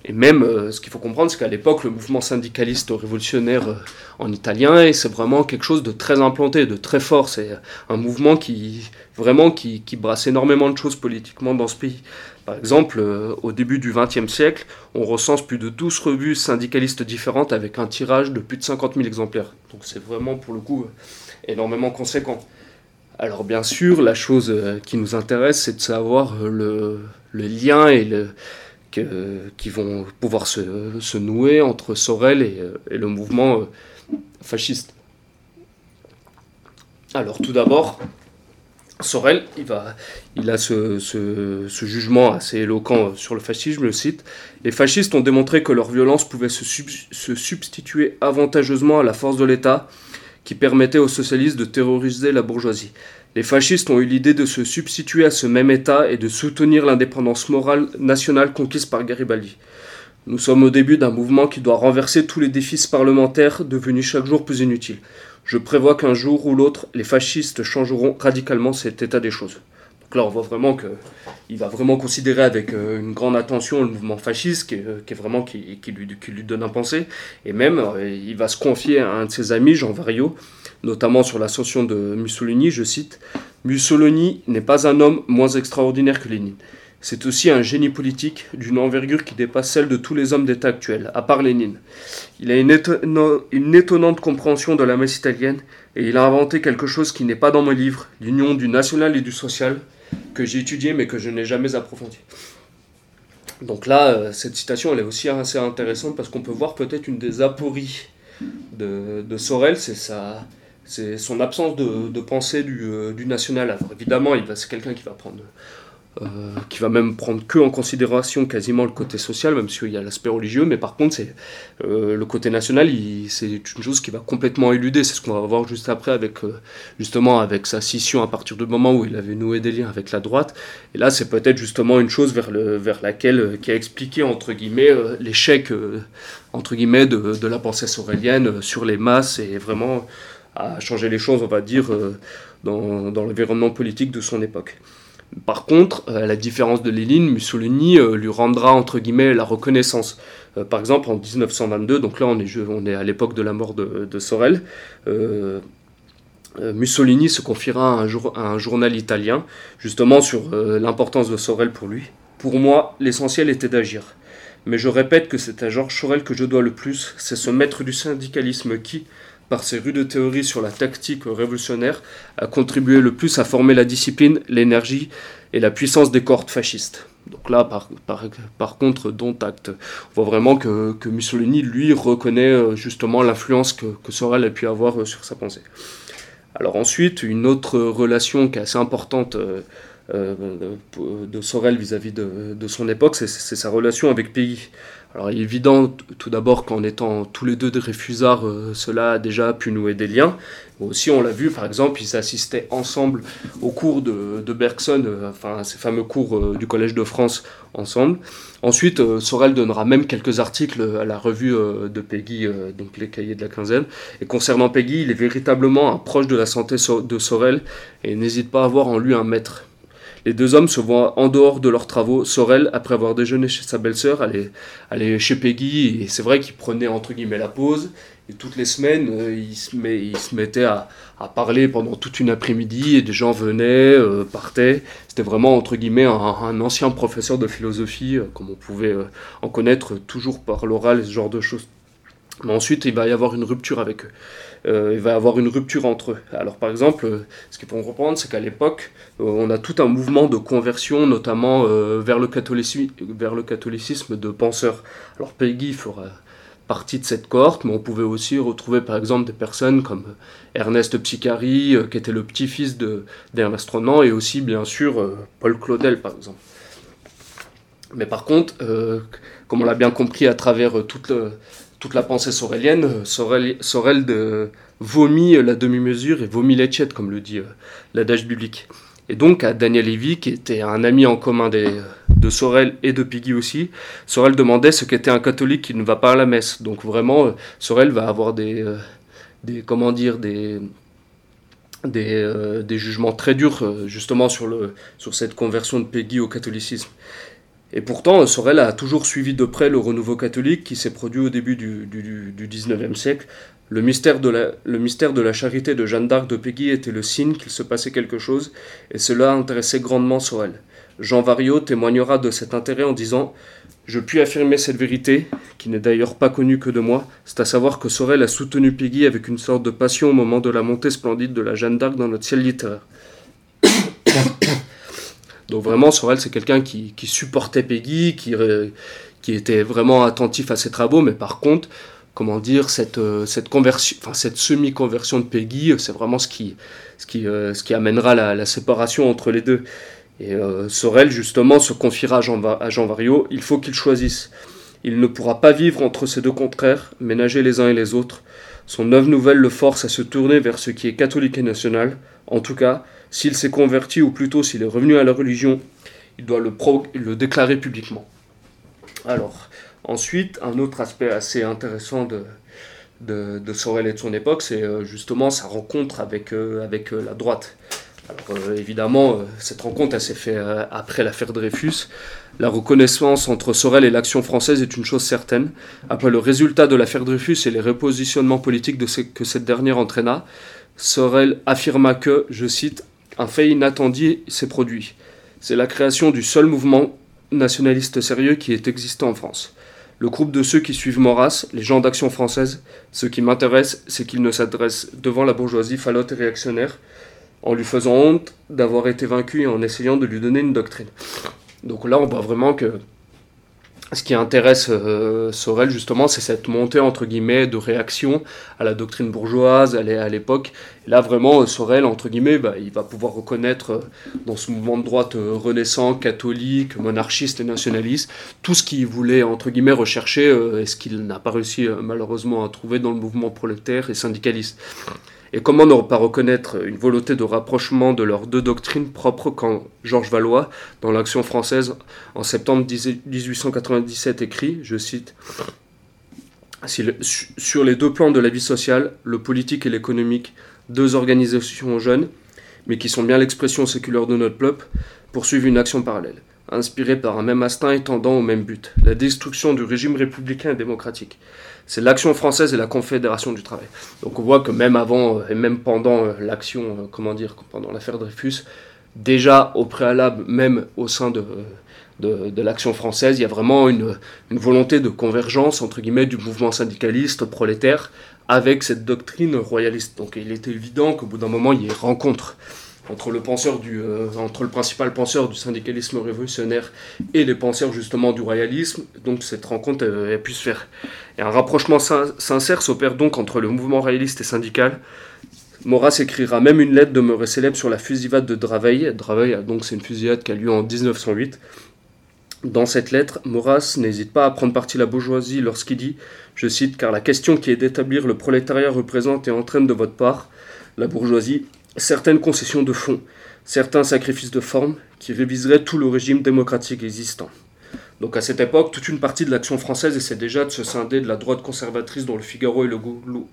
B: Et même, euh, ce qu'il faut comprendre, c'est qu'à l'époque, le mouvement syndicaliste révolutionnaire euh, en italien, c'est vraiment quelque chose de très implanté, de très fort. C'est un mouvement qui, vraiment, qui, brasse énormément de choses politiquement dans ce pays. Par exemple, euh, au début du XXe siècle, on recense plus de 12 revues syndicalistes différentes avec un tirage de plus de 50 000 exemplaires. Donc c'est vraiment, pour le coup, énormément conséquent. Alors bien sûr, la chose qui nous intéresse, c'est de savoir le lien et le qui vont pouvoir se, nouer entre Sorel et, euh, le mouvement euh, fasciste. Alors tout d'abord, Sorel, il, a ce, jugement assez éloquent sur le fascisme, je le cite. Les fascistes ont démontré que leur violence pouvait se substituer avantageusement à la force de l'État qui permettait aux socialistes de terroriser la bourgeoisie. Les fascistes ont eu l'idée de se substituer à ce même État et de soutenir l'indépendance morale nationale conquise par Garibaldi. Nous sommes au début d'un mouvement qui doit renverser tous les défis parlementaires devenus chaque jour plus inutiles. Je prévois qu'un jour ou l'autre, les fascistes changeront radicalement cet état des choses. Donc là, on voit vraiment qu'il va vraiment considérer avec euh, une grande attention le mouvement fasciste, qui est, vraiment qui, lui, qui, lui, donne un pensée. Et même, euh, il va se confier à un de ses amis, Jean Vario, notamment sur l'ascension de Mussolini, je cite Mussolini n'est pas un homme moins extraordinaire que Lénine. C'est aussi un génie politique d'une envergure qui dépasse celle de tous les hommes d'État actuels, à part Lénine. Il a une, étonnante compréhension de la messe italienne et il a inventé quelque chose qui n'est pas dans mes livres, l'union du national et du social, que j'ai étudié mais que je n'ai jamais approfondi. Donc là, euh, cette citation, elle est aussi assez intéressante parce qu'on peut voir peut-être une des apories de, de Sorel, c'est sa, c'est son absence de, pensée euh, du, national. Alors évidemment, c'est quelqu'un qui va prendre, euh, qui va même prendre que en considération quasiment le côté social, même s'il y a l'aspect religieux. Mais par contre, c'est euh, le côté national, c'est une chose qui va complètement éluder. C'est ce qu'on va voir juste après avec justement avec sa scission à partir du moment où il avait noué des liens avec la droite. Et là, c'est peut-être justement une chose vers le vers laquelle qui a expliqué entre guillemets l'échec entre guillemets de, de, la pensée sorélienne sur les masses et vraiment à changer les choses, on va dire, euh, dans, l'environnement politique de son époque. Par contre, à la différence de Lénine, Mussolini lui rendra entre guillemets la reconnaissance. par exemple, en 1922, donc là on est, à l'époque de la mort de, de Sorel, Mussolini se confiera à un, journal italien, justement sur l'importance de Sorel pour lui. Pour moi, l'essentiel était d'agir. Mais je répète que c'est à Georges Sorel que je dois le plus, c'est ce maître du syndicalisme qui, par ses rudes théories sur la tactique révolutionnaire, a contribué le plus à former la discipline, l'énergie et la puissance des cohortes fascistes. Donc là, par, par, contre, dont acte. On voit vraiment que, Mussolini, lui, reconnaît euh, justement l'influence que, que, Sorel a pu avoir euh, sur sa pensée. Alors ensuite, une autre relation qui est assez importante euh, de Sorel vis-à-vis de, son époque, c'est sa relation avec Pays. Alors évident tout d'abord qu'en étant tous les deux des réfusards, euh, cela a déjà pu nouer des liens. Aussi, on l'a vu, par exemple, ils assistaient ensemble au cours de, Bergson, euh, enfin ces fameux cours du Collège de France ensemble. Ensuite, Sorel donnera même quelques articles à la revue de Peggy, donc les cahiers de la quinzaine. Et concernant Peggy, il est véritablement un proche de la santé de Sorel et n'hésite pas à voir en lui un maître. Les deux hommes se voient en dehors de leurs travaux. Sorel, après avoir déjeuné chez sa belle-sœur, allait, chez Peggy, et c'est vrai qu'il prenait entre guillemets la pause. Et toutes les semaines, euh, il, se mettait à, parler pendant toute une après-midi, et des gens venaient, euh, partaient. C'était vraiment entre guillemets un, ancien professeur de philosophie, euh, comme on pouvait en connaître toujours par l'oral, ce genre de choses. Mais ensuite, il va y avoir une rupture avec eux. Euh, il va y avoir une rupture entre eux. Alors par exemple, euh, ce qu'il faut reprendre, c'est qu'à l'époque, euh, on a tout un mouvement de conversion, notamment vers, le catholicisme, vers le catholicisme de penseurs. Alors Peggy fera partie de cette cohorte, mais on pouvait aussi retrouver par exemple des personnes comme Ernest Psicari, qui était le petit-fils d'Ernest Renan, et aussi bien sûr Paul Claudel par exemple. Mais par contre, comme on l'a bien compris à travers toute, toute la pensée sorélienne, Sorel, Sorel vomit la demi-mesure et vomit tchètes, comme le dit euh, l'adage biblique. Et donc à Daniel Levy, qui était un ami en commun de Sorel et de Piggy aussi, Sorel demandait ce qu'était un catholique qui ne va pas à la messe. Donc vraiment, euh, Sorel va avoir des, euh, des comment dire, des, des, des, jugements très durs justement sur, le, sur cette conversion de Peggy au catholicisme. Et pourtant, Sorel a toujours suivi de près le renouveau catholique qui s'est produit au début du, 19e siècle. Le mystère, de la, charité de Jeanne d'Arc de Peggy était le signe qu'il se passait quelque chose, et cela intéressait grandement Sorel. Jean Variot témoignera de cet intérêt en disant Je puis affirmer cette vérité, qui n'est d'ailleurs pas connue que de moi, c'est à savoir que Sorel a soutenu Peggy avec une sorte de passion au moment de la montée splendide de la Jeanne d'Arc dans notre ciel littéraire. Donc vraiment, Sorel, c'est quelqu'un qui, supportait Peggy, qui, était vraiment attentif à ses travaux, mais par contre, comment dire, cette, euh, cette, enfin, cette semi-conversion de Peggy, c'est vraiment ce qui, ce qui, euh, amènera la, séparation entre les deux. Et euh, Sorel, justement, se confiera à Jean, à Jean Vario, il faut qu'il choisisse. Il ne pourra pas vivre entre ces deux contraires, ménager les uns et les autres. Son œuvre nouvelle le force à se tourner vers ce qui est catholique et national. En tout cas, s'il s'est converti, ou plutôt s'il est revenu à la religion, il doit le, déclarer publiquement. Alors, ensuite, un autre aspect assez intéressant de, Sorel et de son époque, c'est euh, justement sa rencontre avec, euh, avec euh, la droite. Alors, évidemment, cette rencontre, s'est faite après l'affaire Dreyfus. La reconnaissance entre Sorel et l'action française est une chose certaine. Après le résultat de l'affaire Dreyfus et les repositionnements politiques que cette dernière entraîna, Sorel affirma que, je cite, un fait inattendu s'est produit. C'est la création du seul mouvement nationaliste sérieux qui est existant en France. Le groupe de ceux qui suivent Maurras, les gens d'action française, ce qui m'intéresse, c'est qu'ils ne s'adressent devant la bourgeoisie falote et réactionnaire, en lui faisant honte d'avoir été vaincu et en essayant de lui donner une doctrine. Donc là, on voit vraiment que ce qui intéresse euh, Sorel, justement, c'est cette montée, entre guillemets, de réaction à la doctrine bourgeoise à l'époque. Là, vraiment, Sorel, entre guillemets, bah, il va pouvoir reconnaître euh, dans ce mouvement de droite euh, renaissant, catholique, monarchiste et nationaliste, tout ce qu'il voulait, entre guillemets, rechercher et ce qu'il n'a pas réussi, malheureusement, à trouver dans le mouvement prolétaire et syndicaliste. Et comment ne pas reconnaître une volonté de rapprochement de leurs deux doctrines propres quand Georges Valois, dans l'Action française en septembre 1897, écrit, je cite, Sur les deux plans de la vie sociale, le politique et l'économique, deux organisations jeunes, mais qui sont bien l'expression séculaire de notre peuple, poursuivent une action parallèle, inspirée par un même instinct et tendant au même but, la destruction du régime républicain et démocratique. C'est l'action française et la Confédération du travail. Donc on voit que même avant et même pendant l'action, comment dire, pendant l'affaire Dreyfus, déjà au préalable, même au sein de, de, l'action française, il y a vraiment une, volonté de convergence entre guillemets du mouvement syndicaliste prolétaire avec cette doctrine royaliste. Donc il était évident qu'au bout d'un moment, il y ait rencontre entre le, penseur du, euh, principal penseur du syndicalisme révolutionnaire et les penseurs justement du royalisme. Donc cette rencontre a pu se faire. Et un rapprochement sincère s'opère donc entre le mouvement royaliste et syndical Maurras écrira même une lettre demeurée célèbre sur la fusillade de Draveil. Draveil, donc, c'est une fusillade qui a lieu en 1908. Dans cette lettre, Maurras n'hésite pas à prendre parti la bourgeoisie lorsqu'il dit, je cite, car la question qui est d'établir le prolétariat représente et entraîne de votre part, la bourgeoisie, certaines concessions de fond, certains sacrifices de forme qui réviseraient tout le régime démocratique existant. Donc à cette époque, toute une partie de l'action française essaie déjà de se scinder de la droite conservatrice dont le Figaro et le,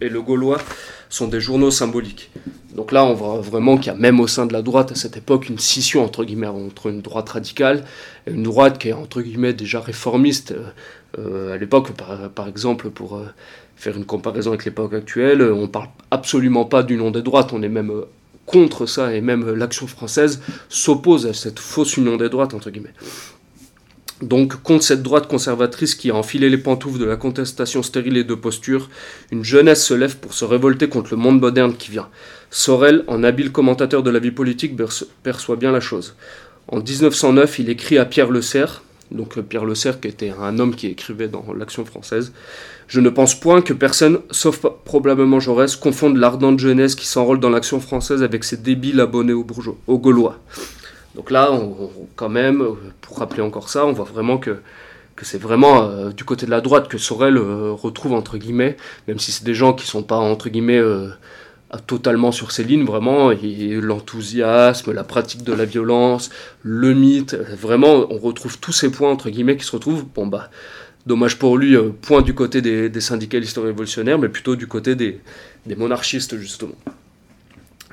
B: et le Gaulois sont des journaux symboliques. Donc là, on voit vraiment qu'il y a même au sein de la droite à cette époque une scission entre guillemets entre une droite radicale et une droite qui est entre guillemets déjà réformiste. Euh, à l'époque, par, exemple, pour euh, faire une comparaison avec l'époque actuelle, on parle absolument pas du nom des droites, on est même euh, contre ça et même l'action française s'oppose à cette fausse union des droites entre guillemets. Donc, contre cette droite conservatrice qui a enfilé les pantoufles de la contestation stérile et de posture, une jeunesse se lève pour se révolter contre le monde moderne qui vient. Sorel, en habile commentateur de la vie politique, perçoit bien la chose. En 1909, il écrit à Pierre Le Serre, donc euh, Pierre Le Serre qui était un homme qui écrivait dans l'Action française, Je ne pense point que personne, sauf probablement Jaurès, confonde l'ardente jeunesse qui s'enrôle dans l'Action française avec ses débiles abonnés aux, Gaulois. Donc là, quand même, pour rappeler encore ça, on voit vraiment que, c'est vraiment euh, du côté de la droite que Sorel euh, retrouve, entre guillemets, même si c'est des gens qui sont pas, entre guillemets, euh, totalement sur ces lignes, vraiment, l'enthousiasme, la pratique de la violence, le mythe, vraiment, on retrouve tous ces points, entre guillemets, qui se retrouvent, bon bah, dommage pour lui, point du côté des, syndicalistes révolutionnaires, mais plutôt du côté des monarchistes, justement.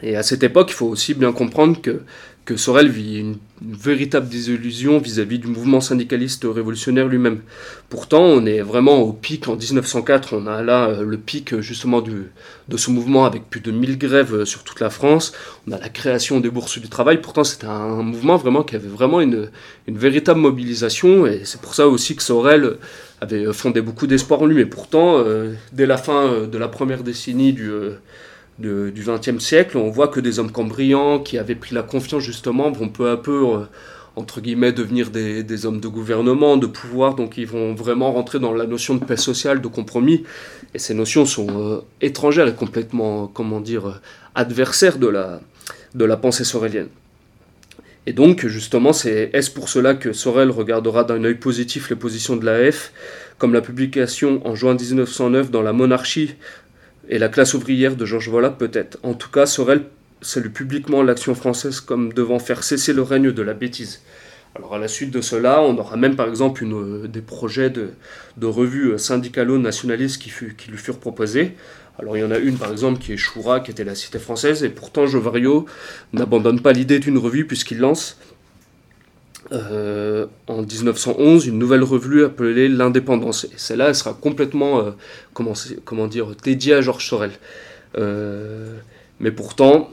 B: Et à cette époque, il faut aussi bien comprendre que que Sorel vit une, véritable désillusion vis-à-vis du mouvement syndicaliste révolutionnaire lui-même. Pourtant, on est vraiment au pic. En 1904, on a là euh, le pic justement du, de ce mouvement avec plus de 1000 grèves euh, sur toute la France, on a la création des bourses du travail, pourtant c'était un mouvement vraiment qui avait vraiment une, une véritable mobilisation, et c'est pour ça aussi que Sorel avait fondé beaucoup d'espoir en lui, mais pourtant, euh, dès la fin de la première décennie du du XXe siècle, on voit que des hommes cambriants qui avaient pris la confiance justement vont peu à peu, euh, entre guillemets, devenir des, hommes de gouvernement, de pouvoir, donc ils vont vraiment rentrer dans la notion de paix sociale, de compromis, et ces notions sont euh, étrangères et complètement, comment dire, euh, adversaires de la, de la pensée sorélienne. Et donc, justement, c'est est-ce pour cela que Sorel regardera d'un œil positif les positions de l'AF, comme la publication en juin 1909 dans La Monarchie et la classe ouvrière de Georges Vola peut-être. En tout cas, Sorel salue publiquement l'action française comme devant faire cesser le règne de la bêtise. Alors à la suite de cela, on aura même par exemple une, des projets de, de revues syndicalo-nationalistes qui, qui, lui furent proposés. Alors il y en a une par exemple qui est Choura, qui était la cité française, et pourtant Jovario n'abandonne pas l'idée d'une revue puisqu'il lance euh, en 1911 une nouvelle revue appelée L'Indépendance. Celle-là, elle sera complètement, euh, comment, dire, dédiée à Georges Sorel. Euh, mais pourtant,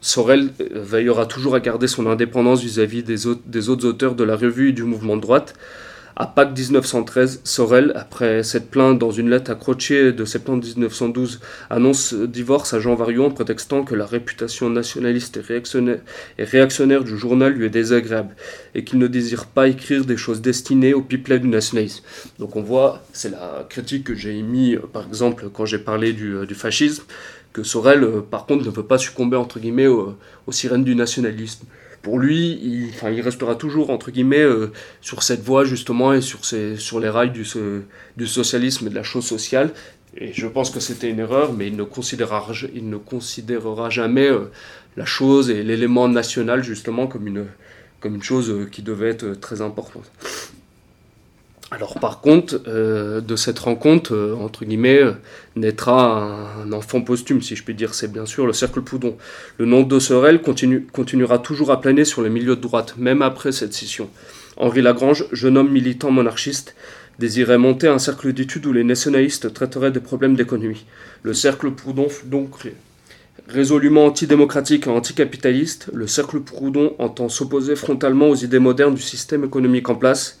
B: Sorel veillera toujours à garder son indépendance vis-à-vis des, des autres auteurs de la revue et du mouvement de droite. À Pâques 1913, Sorel, après s'être plaint dans une lettre accrochée de septembre 1912, annonce divorce à Jean Varion en prétextant que la réputation nationaliste et réactionnaire, du journal lui est désagréable et qu'il ne désire pas écrire des choses destinées au pipelet du nationalisme. Donc on voit, c'est la critique que j'ai émise par exemple quand j'ai parlé du, euh, fascisme, que Sorel euh, par contre ne veut pas succomber entre guillemets aux sirènes du nationalisme pour lui, il, restera toujours, entre guillemets, euh, sur cette voie, justement, et sur, les rails du, socialisme et de la chose sociale. Et je pense que c'était une erreur, mais il ne considérera, jamais euh, la chose et l'élément national, justement, comme une, comme une chose euh, qui devait être très importante. Alors par contre, euh, de cette rencontre, euh, entre guillemets, euh, naîtra un, enfant posthume, si je puis dire, c'est bien sûr le cercle Poudon. Le nom de Sorel continuera toujours à planer sur le milieu de droite, même après cette scission. Henri Lagrange, jeune homme militant monarchiste, désirait monter un cercle d'études où les nationalistes traiteraient des problèmes d'économie. Le cercle Proudhon fut donc créé. Résolument antidémocratique et anticapitaliste, le cercle Proudhon entend s'opposer frontalement aux idées modernes du système économique en place,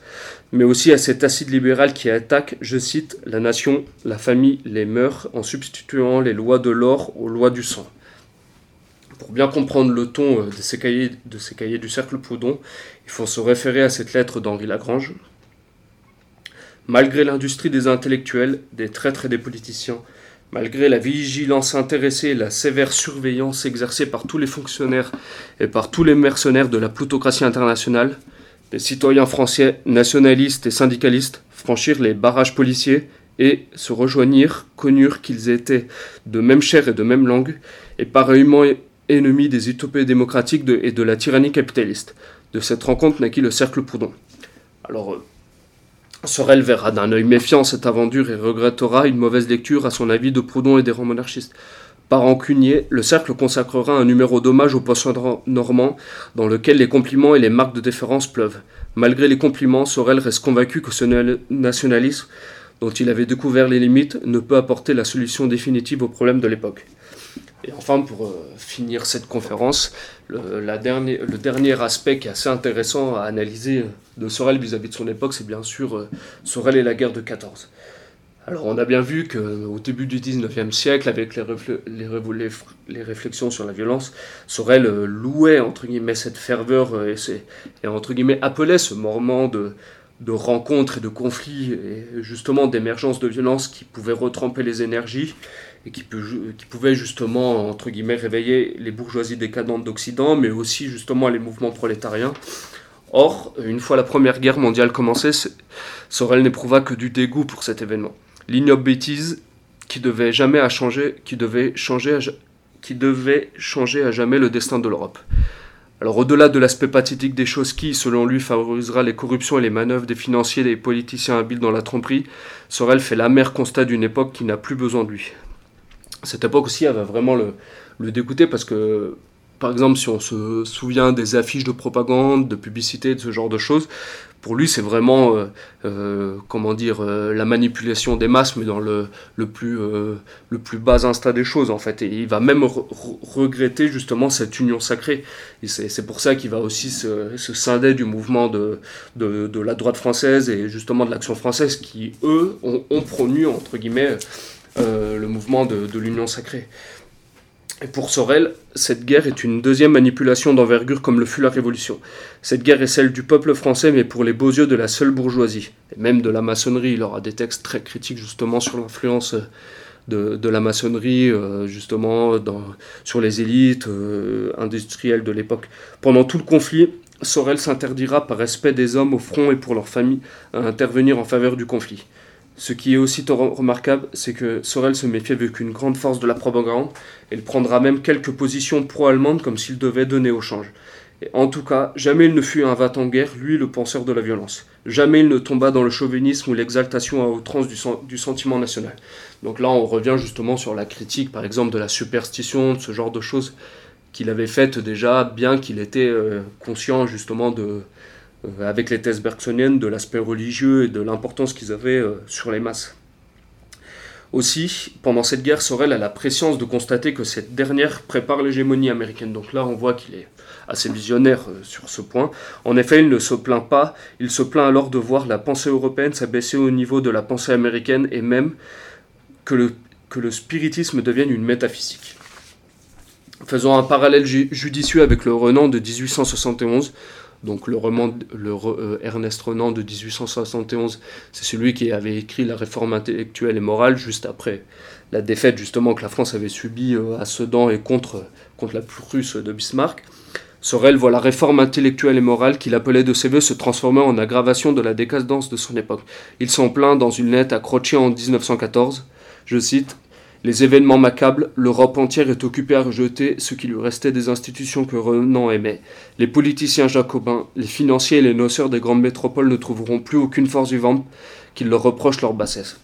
B: mais aussi à cet acide libéral qui attaque, je cite, la nation, la famille, les mœurs, en substituant les lois de l'or aux lois du sang. Pour bien comprendre le ton euh, de ces cahiers, du cercle Proudhon, il faut se référer à cette lettre d'Henri Lagrange. Malgré l'industrie des intellectuels, des traîtres et des politiciens, malgré la vigilance intéressée et la sévère surveillance exercée par tous les fonctionnaires et par tous les mercenaires de la plutocratie internationale, les citoyens français nationalistes et syndicalistes franchirent les barrages policiers et se rejoignirent, connurent qu'ils étaient de même chair et de même langue, et pareillement ennemis des utopies démocratiques et de la tyrannie capitaliste. De cette rencontre naquit le cercle Proudhon. Alors, euh, Sorel verra d'un œil méfiant cette aventure et regrettera une mauvaise lecture à son avis de Proudhon et des rangs monarchistes. Par rancunier, le cercle consacrera un numéro d'hommage au poisson normand dans lequel les compliments et les marques de déférence pleuvent. Malgré les compliments, Sorel reste convaincu que ce nationalisme, dont il avait découvert les limites, ne peut apporter la solution définitive aux problèmes de l'époque. Et enfin, pour euh, finir cette conférence, le, dernier aspect qui est assez intéressant à analyser de Sorel vis-à-vis de son époque, c'est bien sûr euh, Sorel et la guerre de 14. Alors on a bien vu qu'au début du 19e siècle, avec les, réflexions sur la violence, Sorel louait entre guillemets cette ferveur euh, et, appelait ce moment de, rencontres et de conflits et justement d'émergence de violence qui pouvait retremper les énergies et qui, qui pouvait justement entre guillemets réveiller les bourgeoisies décadentes d'Occident, mais aussi justement les mouvements prolétariens. Or, une fois la Première Guerre mondiale commencée, Sorel n'éprouva que du dégoût pour cet événement l'ignoble bêtise qui devait jamais à changer, qui devait changer, à, qui devait changer à jamais le destin de l'Europe. Alors au-delà de l'aspect pathétique des choses qui, selon lui, favorisera les corruptions et les manœuvres des financiers et des politiciens habiles dans la tromperie, Sorel fait l'amer constat d'une époque qui n'a plus besoin de lui. Cette époque aussi, elle va vraiment le, le dégoûter parce que par exemple, si on se souvient des affiches de propagande, de publicité, de ce genre de choses, pour lui, c'est vraiment, euh, euh, comment dire, euh, la manipulation des masses, mais dans le, le plus, le plus bas instinct des choses, en fait. Et il va même regretter justement cette union sacrée. C'est pour ça qu'il va aussi se, scinder du mouvement de, de, la droite française et justement de l'action française, qui, eux, ont, ont entre guillemets, le mouvement de l'union sacrée. Et pour Sorel, cette guerre est une deuxième manipulation d'envergure comme le fut la Révolution. Cette guerre est celle du peuple français, mais pour les beaux yeux de la seule bourgeoisie, et même de la maçonnerie. Il aura des textes très critiques justement sur l'influence de, la maçonnerie, euh, justement sur les élites euh, industrielles de l'époque. Pendant tout le conflit, Sorel s'interdira par respect des hommes au front et pour leur famille à intervenir en faveur du conflit. Ce qui est aussi remarquable, c'est que Sorel se méfie avec une grande force de la propagande et il prendra même quelques positions pro-allemandes comme s'il devait donner au change. Et en tout cas, jamais il ne fut un en guerre, lui le penseur de la violence. Jamais il ne tomba dans le chauvinisme ou l'exaltation à outrance du, sentiment national. Donc là, on revient justement sur la critique, par exemple, de la superstition, de ce genre de choses qu'il avait faites déjà, bien qu'il était euh, conscient justement de, avec les thèses bergsoniennes de l'aspect religieux et de l'importance qu'ils avaient euh, sur les masses. Aussi, pendant cette guerre, Sorel a la préscience de constater que cette dernière prépare l'hégémonie américaine. Donc là, on voit qu'il est assez visionnaire euh, sur ce point. En effet, il ne se plaint pas, il se plaint alors de voir la pensée européenne s'abaisser au niveau de la pensée américaine et même que le, que le spiritisme devienne une métaphysique. Faisons un parallèle judicieux avec le Renan de 1871, donc le roman le, euh, Ernest Renan de 1871, c'est celui qui avait écrit la réforme intellectuelle et morale juste après la défaite justement que la France avait subie euh, à Sedan et contre, contre la Prusse de Bismarck. Sorel voit la réforme intellectuelle et morale qu'il appelait de ses voeux se transformer en aggravation de la décadence de son époque. Il s'en plaint dans une lettre accrochée en 1914, je cite, Les événements m'accablent, l'Europe entière est occupée à rejeter ce qui lui restait des institutions que Renan aimait. Les politiciens jacobins, les financiers et les noceurs des grandes métropoles ne trouveront plus aucune force vivante qui leur reproche leur bassesse.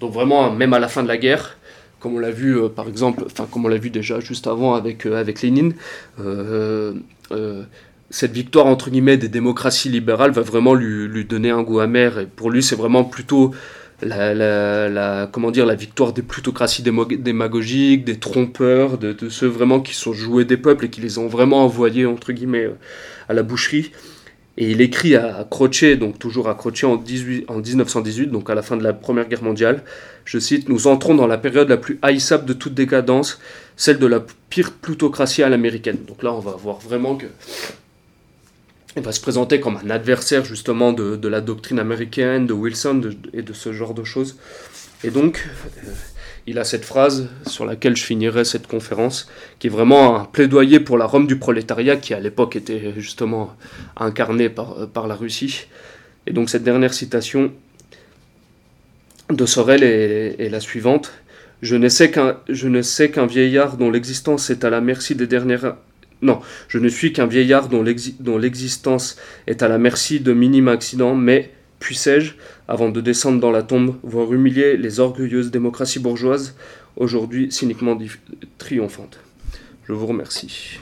B: Donc vraiment, même à la fin de la guerre, comme on l'a vu euh, par exemple, enfin comme on l'a vu déjà juste avant avec, euh, avec Lénine, euh, cette victoire entre guillemets des démocraties libérales va vraiment lui, lui donner un goût amer. Et pour lui, c'est vraiment plutôt la, comment dire, la victoire des plutocraties démagogiques, des trompeurs, de, ceux vraiment qui sont joués des peuples et qui les ont vraiment envoyés, entre guillemets, euh, à la boucherie. Et il écrit à Croce, donc toujours à Croce en, 18, en 1918, donc à la fin de la Première Guerre mondiale, je cite, Nous entrons dans la période la plus haïssable de toute décadence, celle de la pire plutocratie à l'américaine. Donc là, on va voir vraiment que il va se présenter comme un adversaire justement de, la doctrine américaine, de Wilson et de ce genre de choses. Et donc, euh, il a cette phrase sur laquelle je finirai cette conférence, qui est vraiment un plaidoyer pour la Rome du prolétariat, qui à l'époque était justement incarnée par, par la Russie. Et donc cette dernière citation de Sorel est la suivante. Je ne sais qu'un vieillard dont l'existence est à la merci des dernières non, je ne suis qu'un vieillard dont l'existence est à la merci de minimes accidents, mais puissais-je, avant de descendre dans la tombe, voir humilier les orgueilleuses démocraties bourgeoises, aujourd'hui cyniquement triomphantes. Je vous remercie.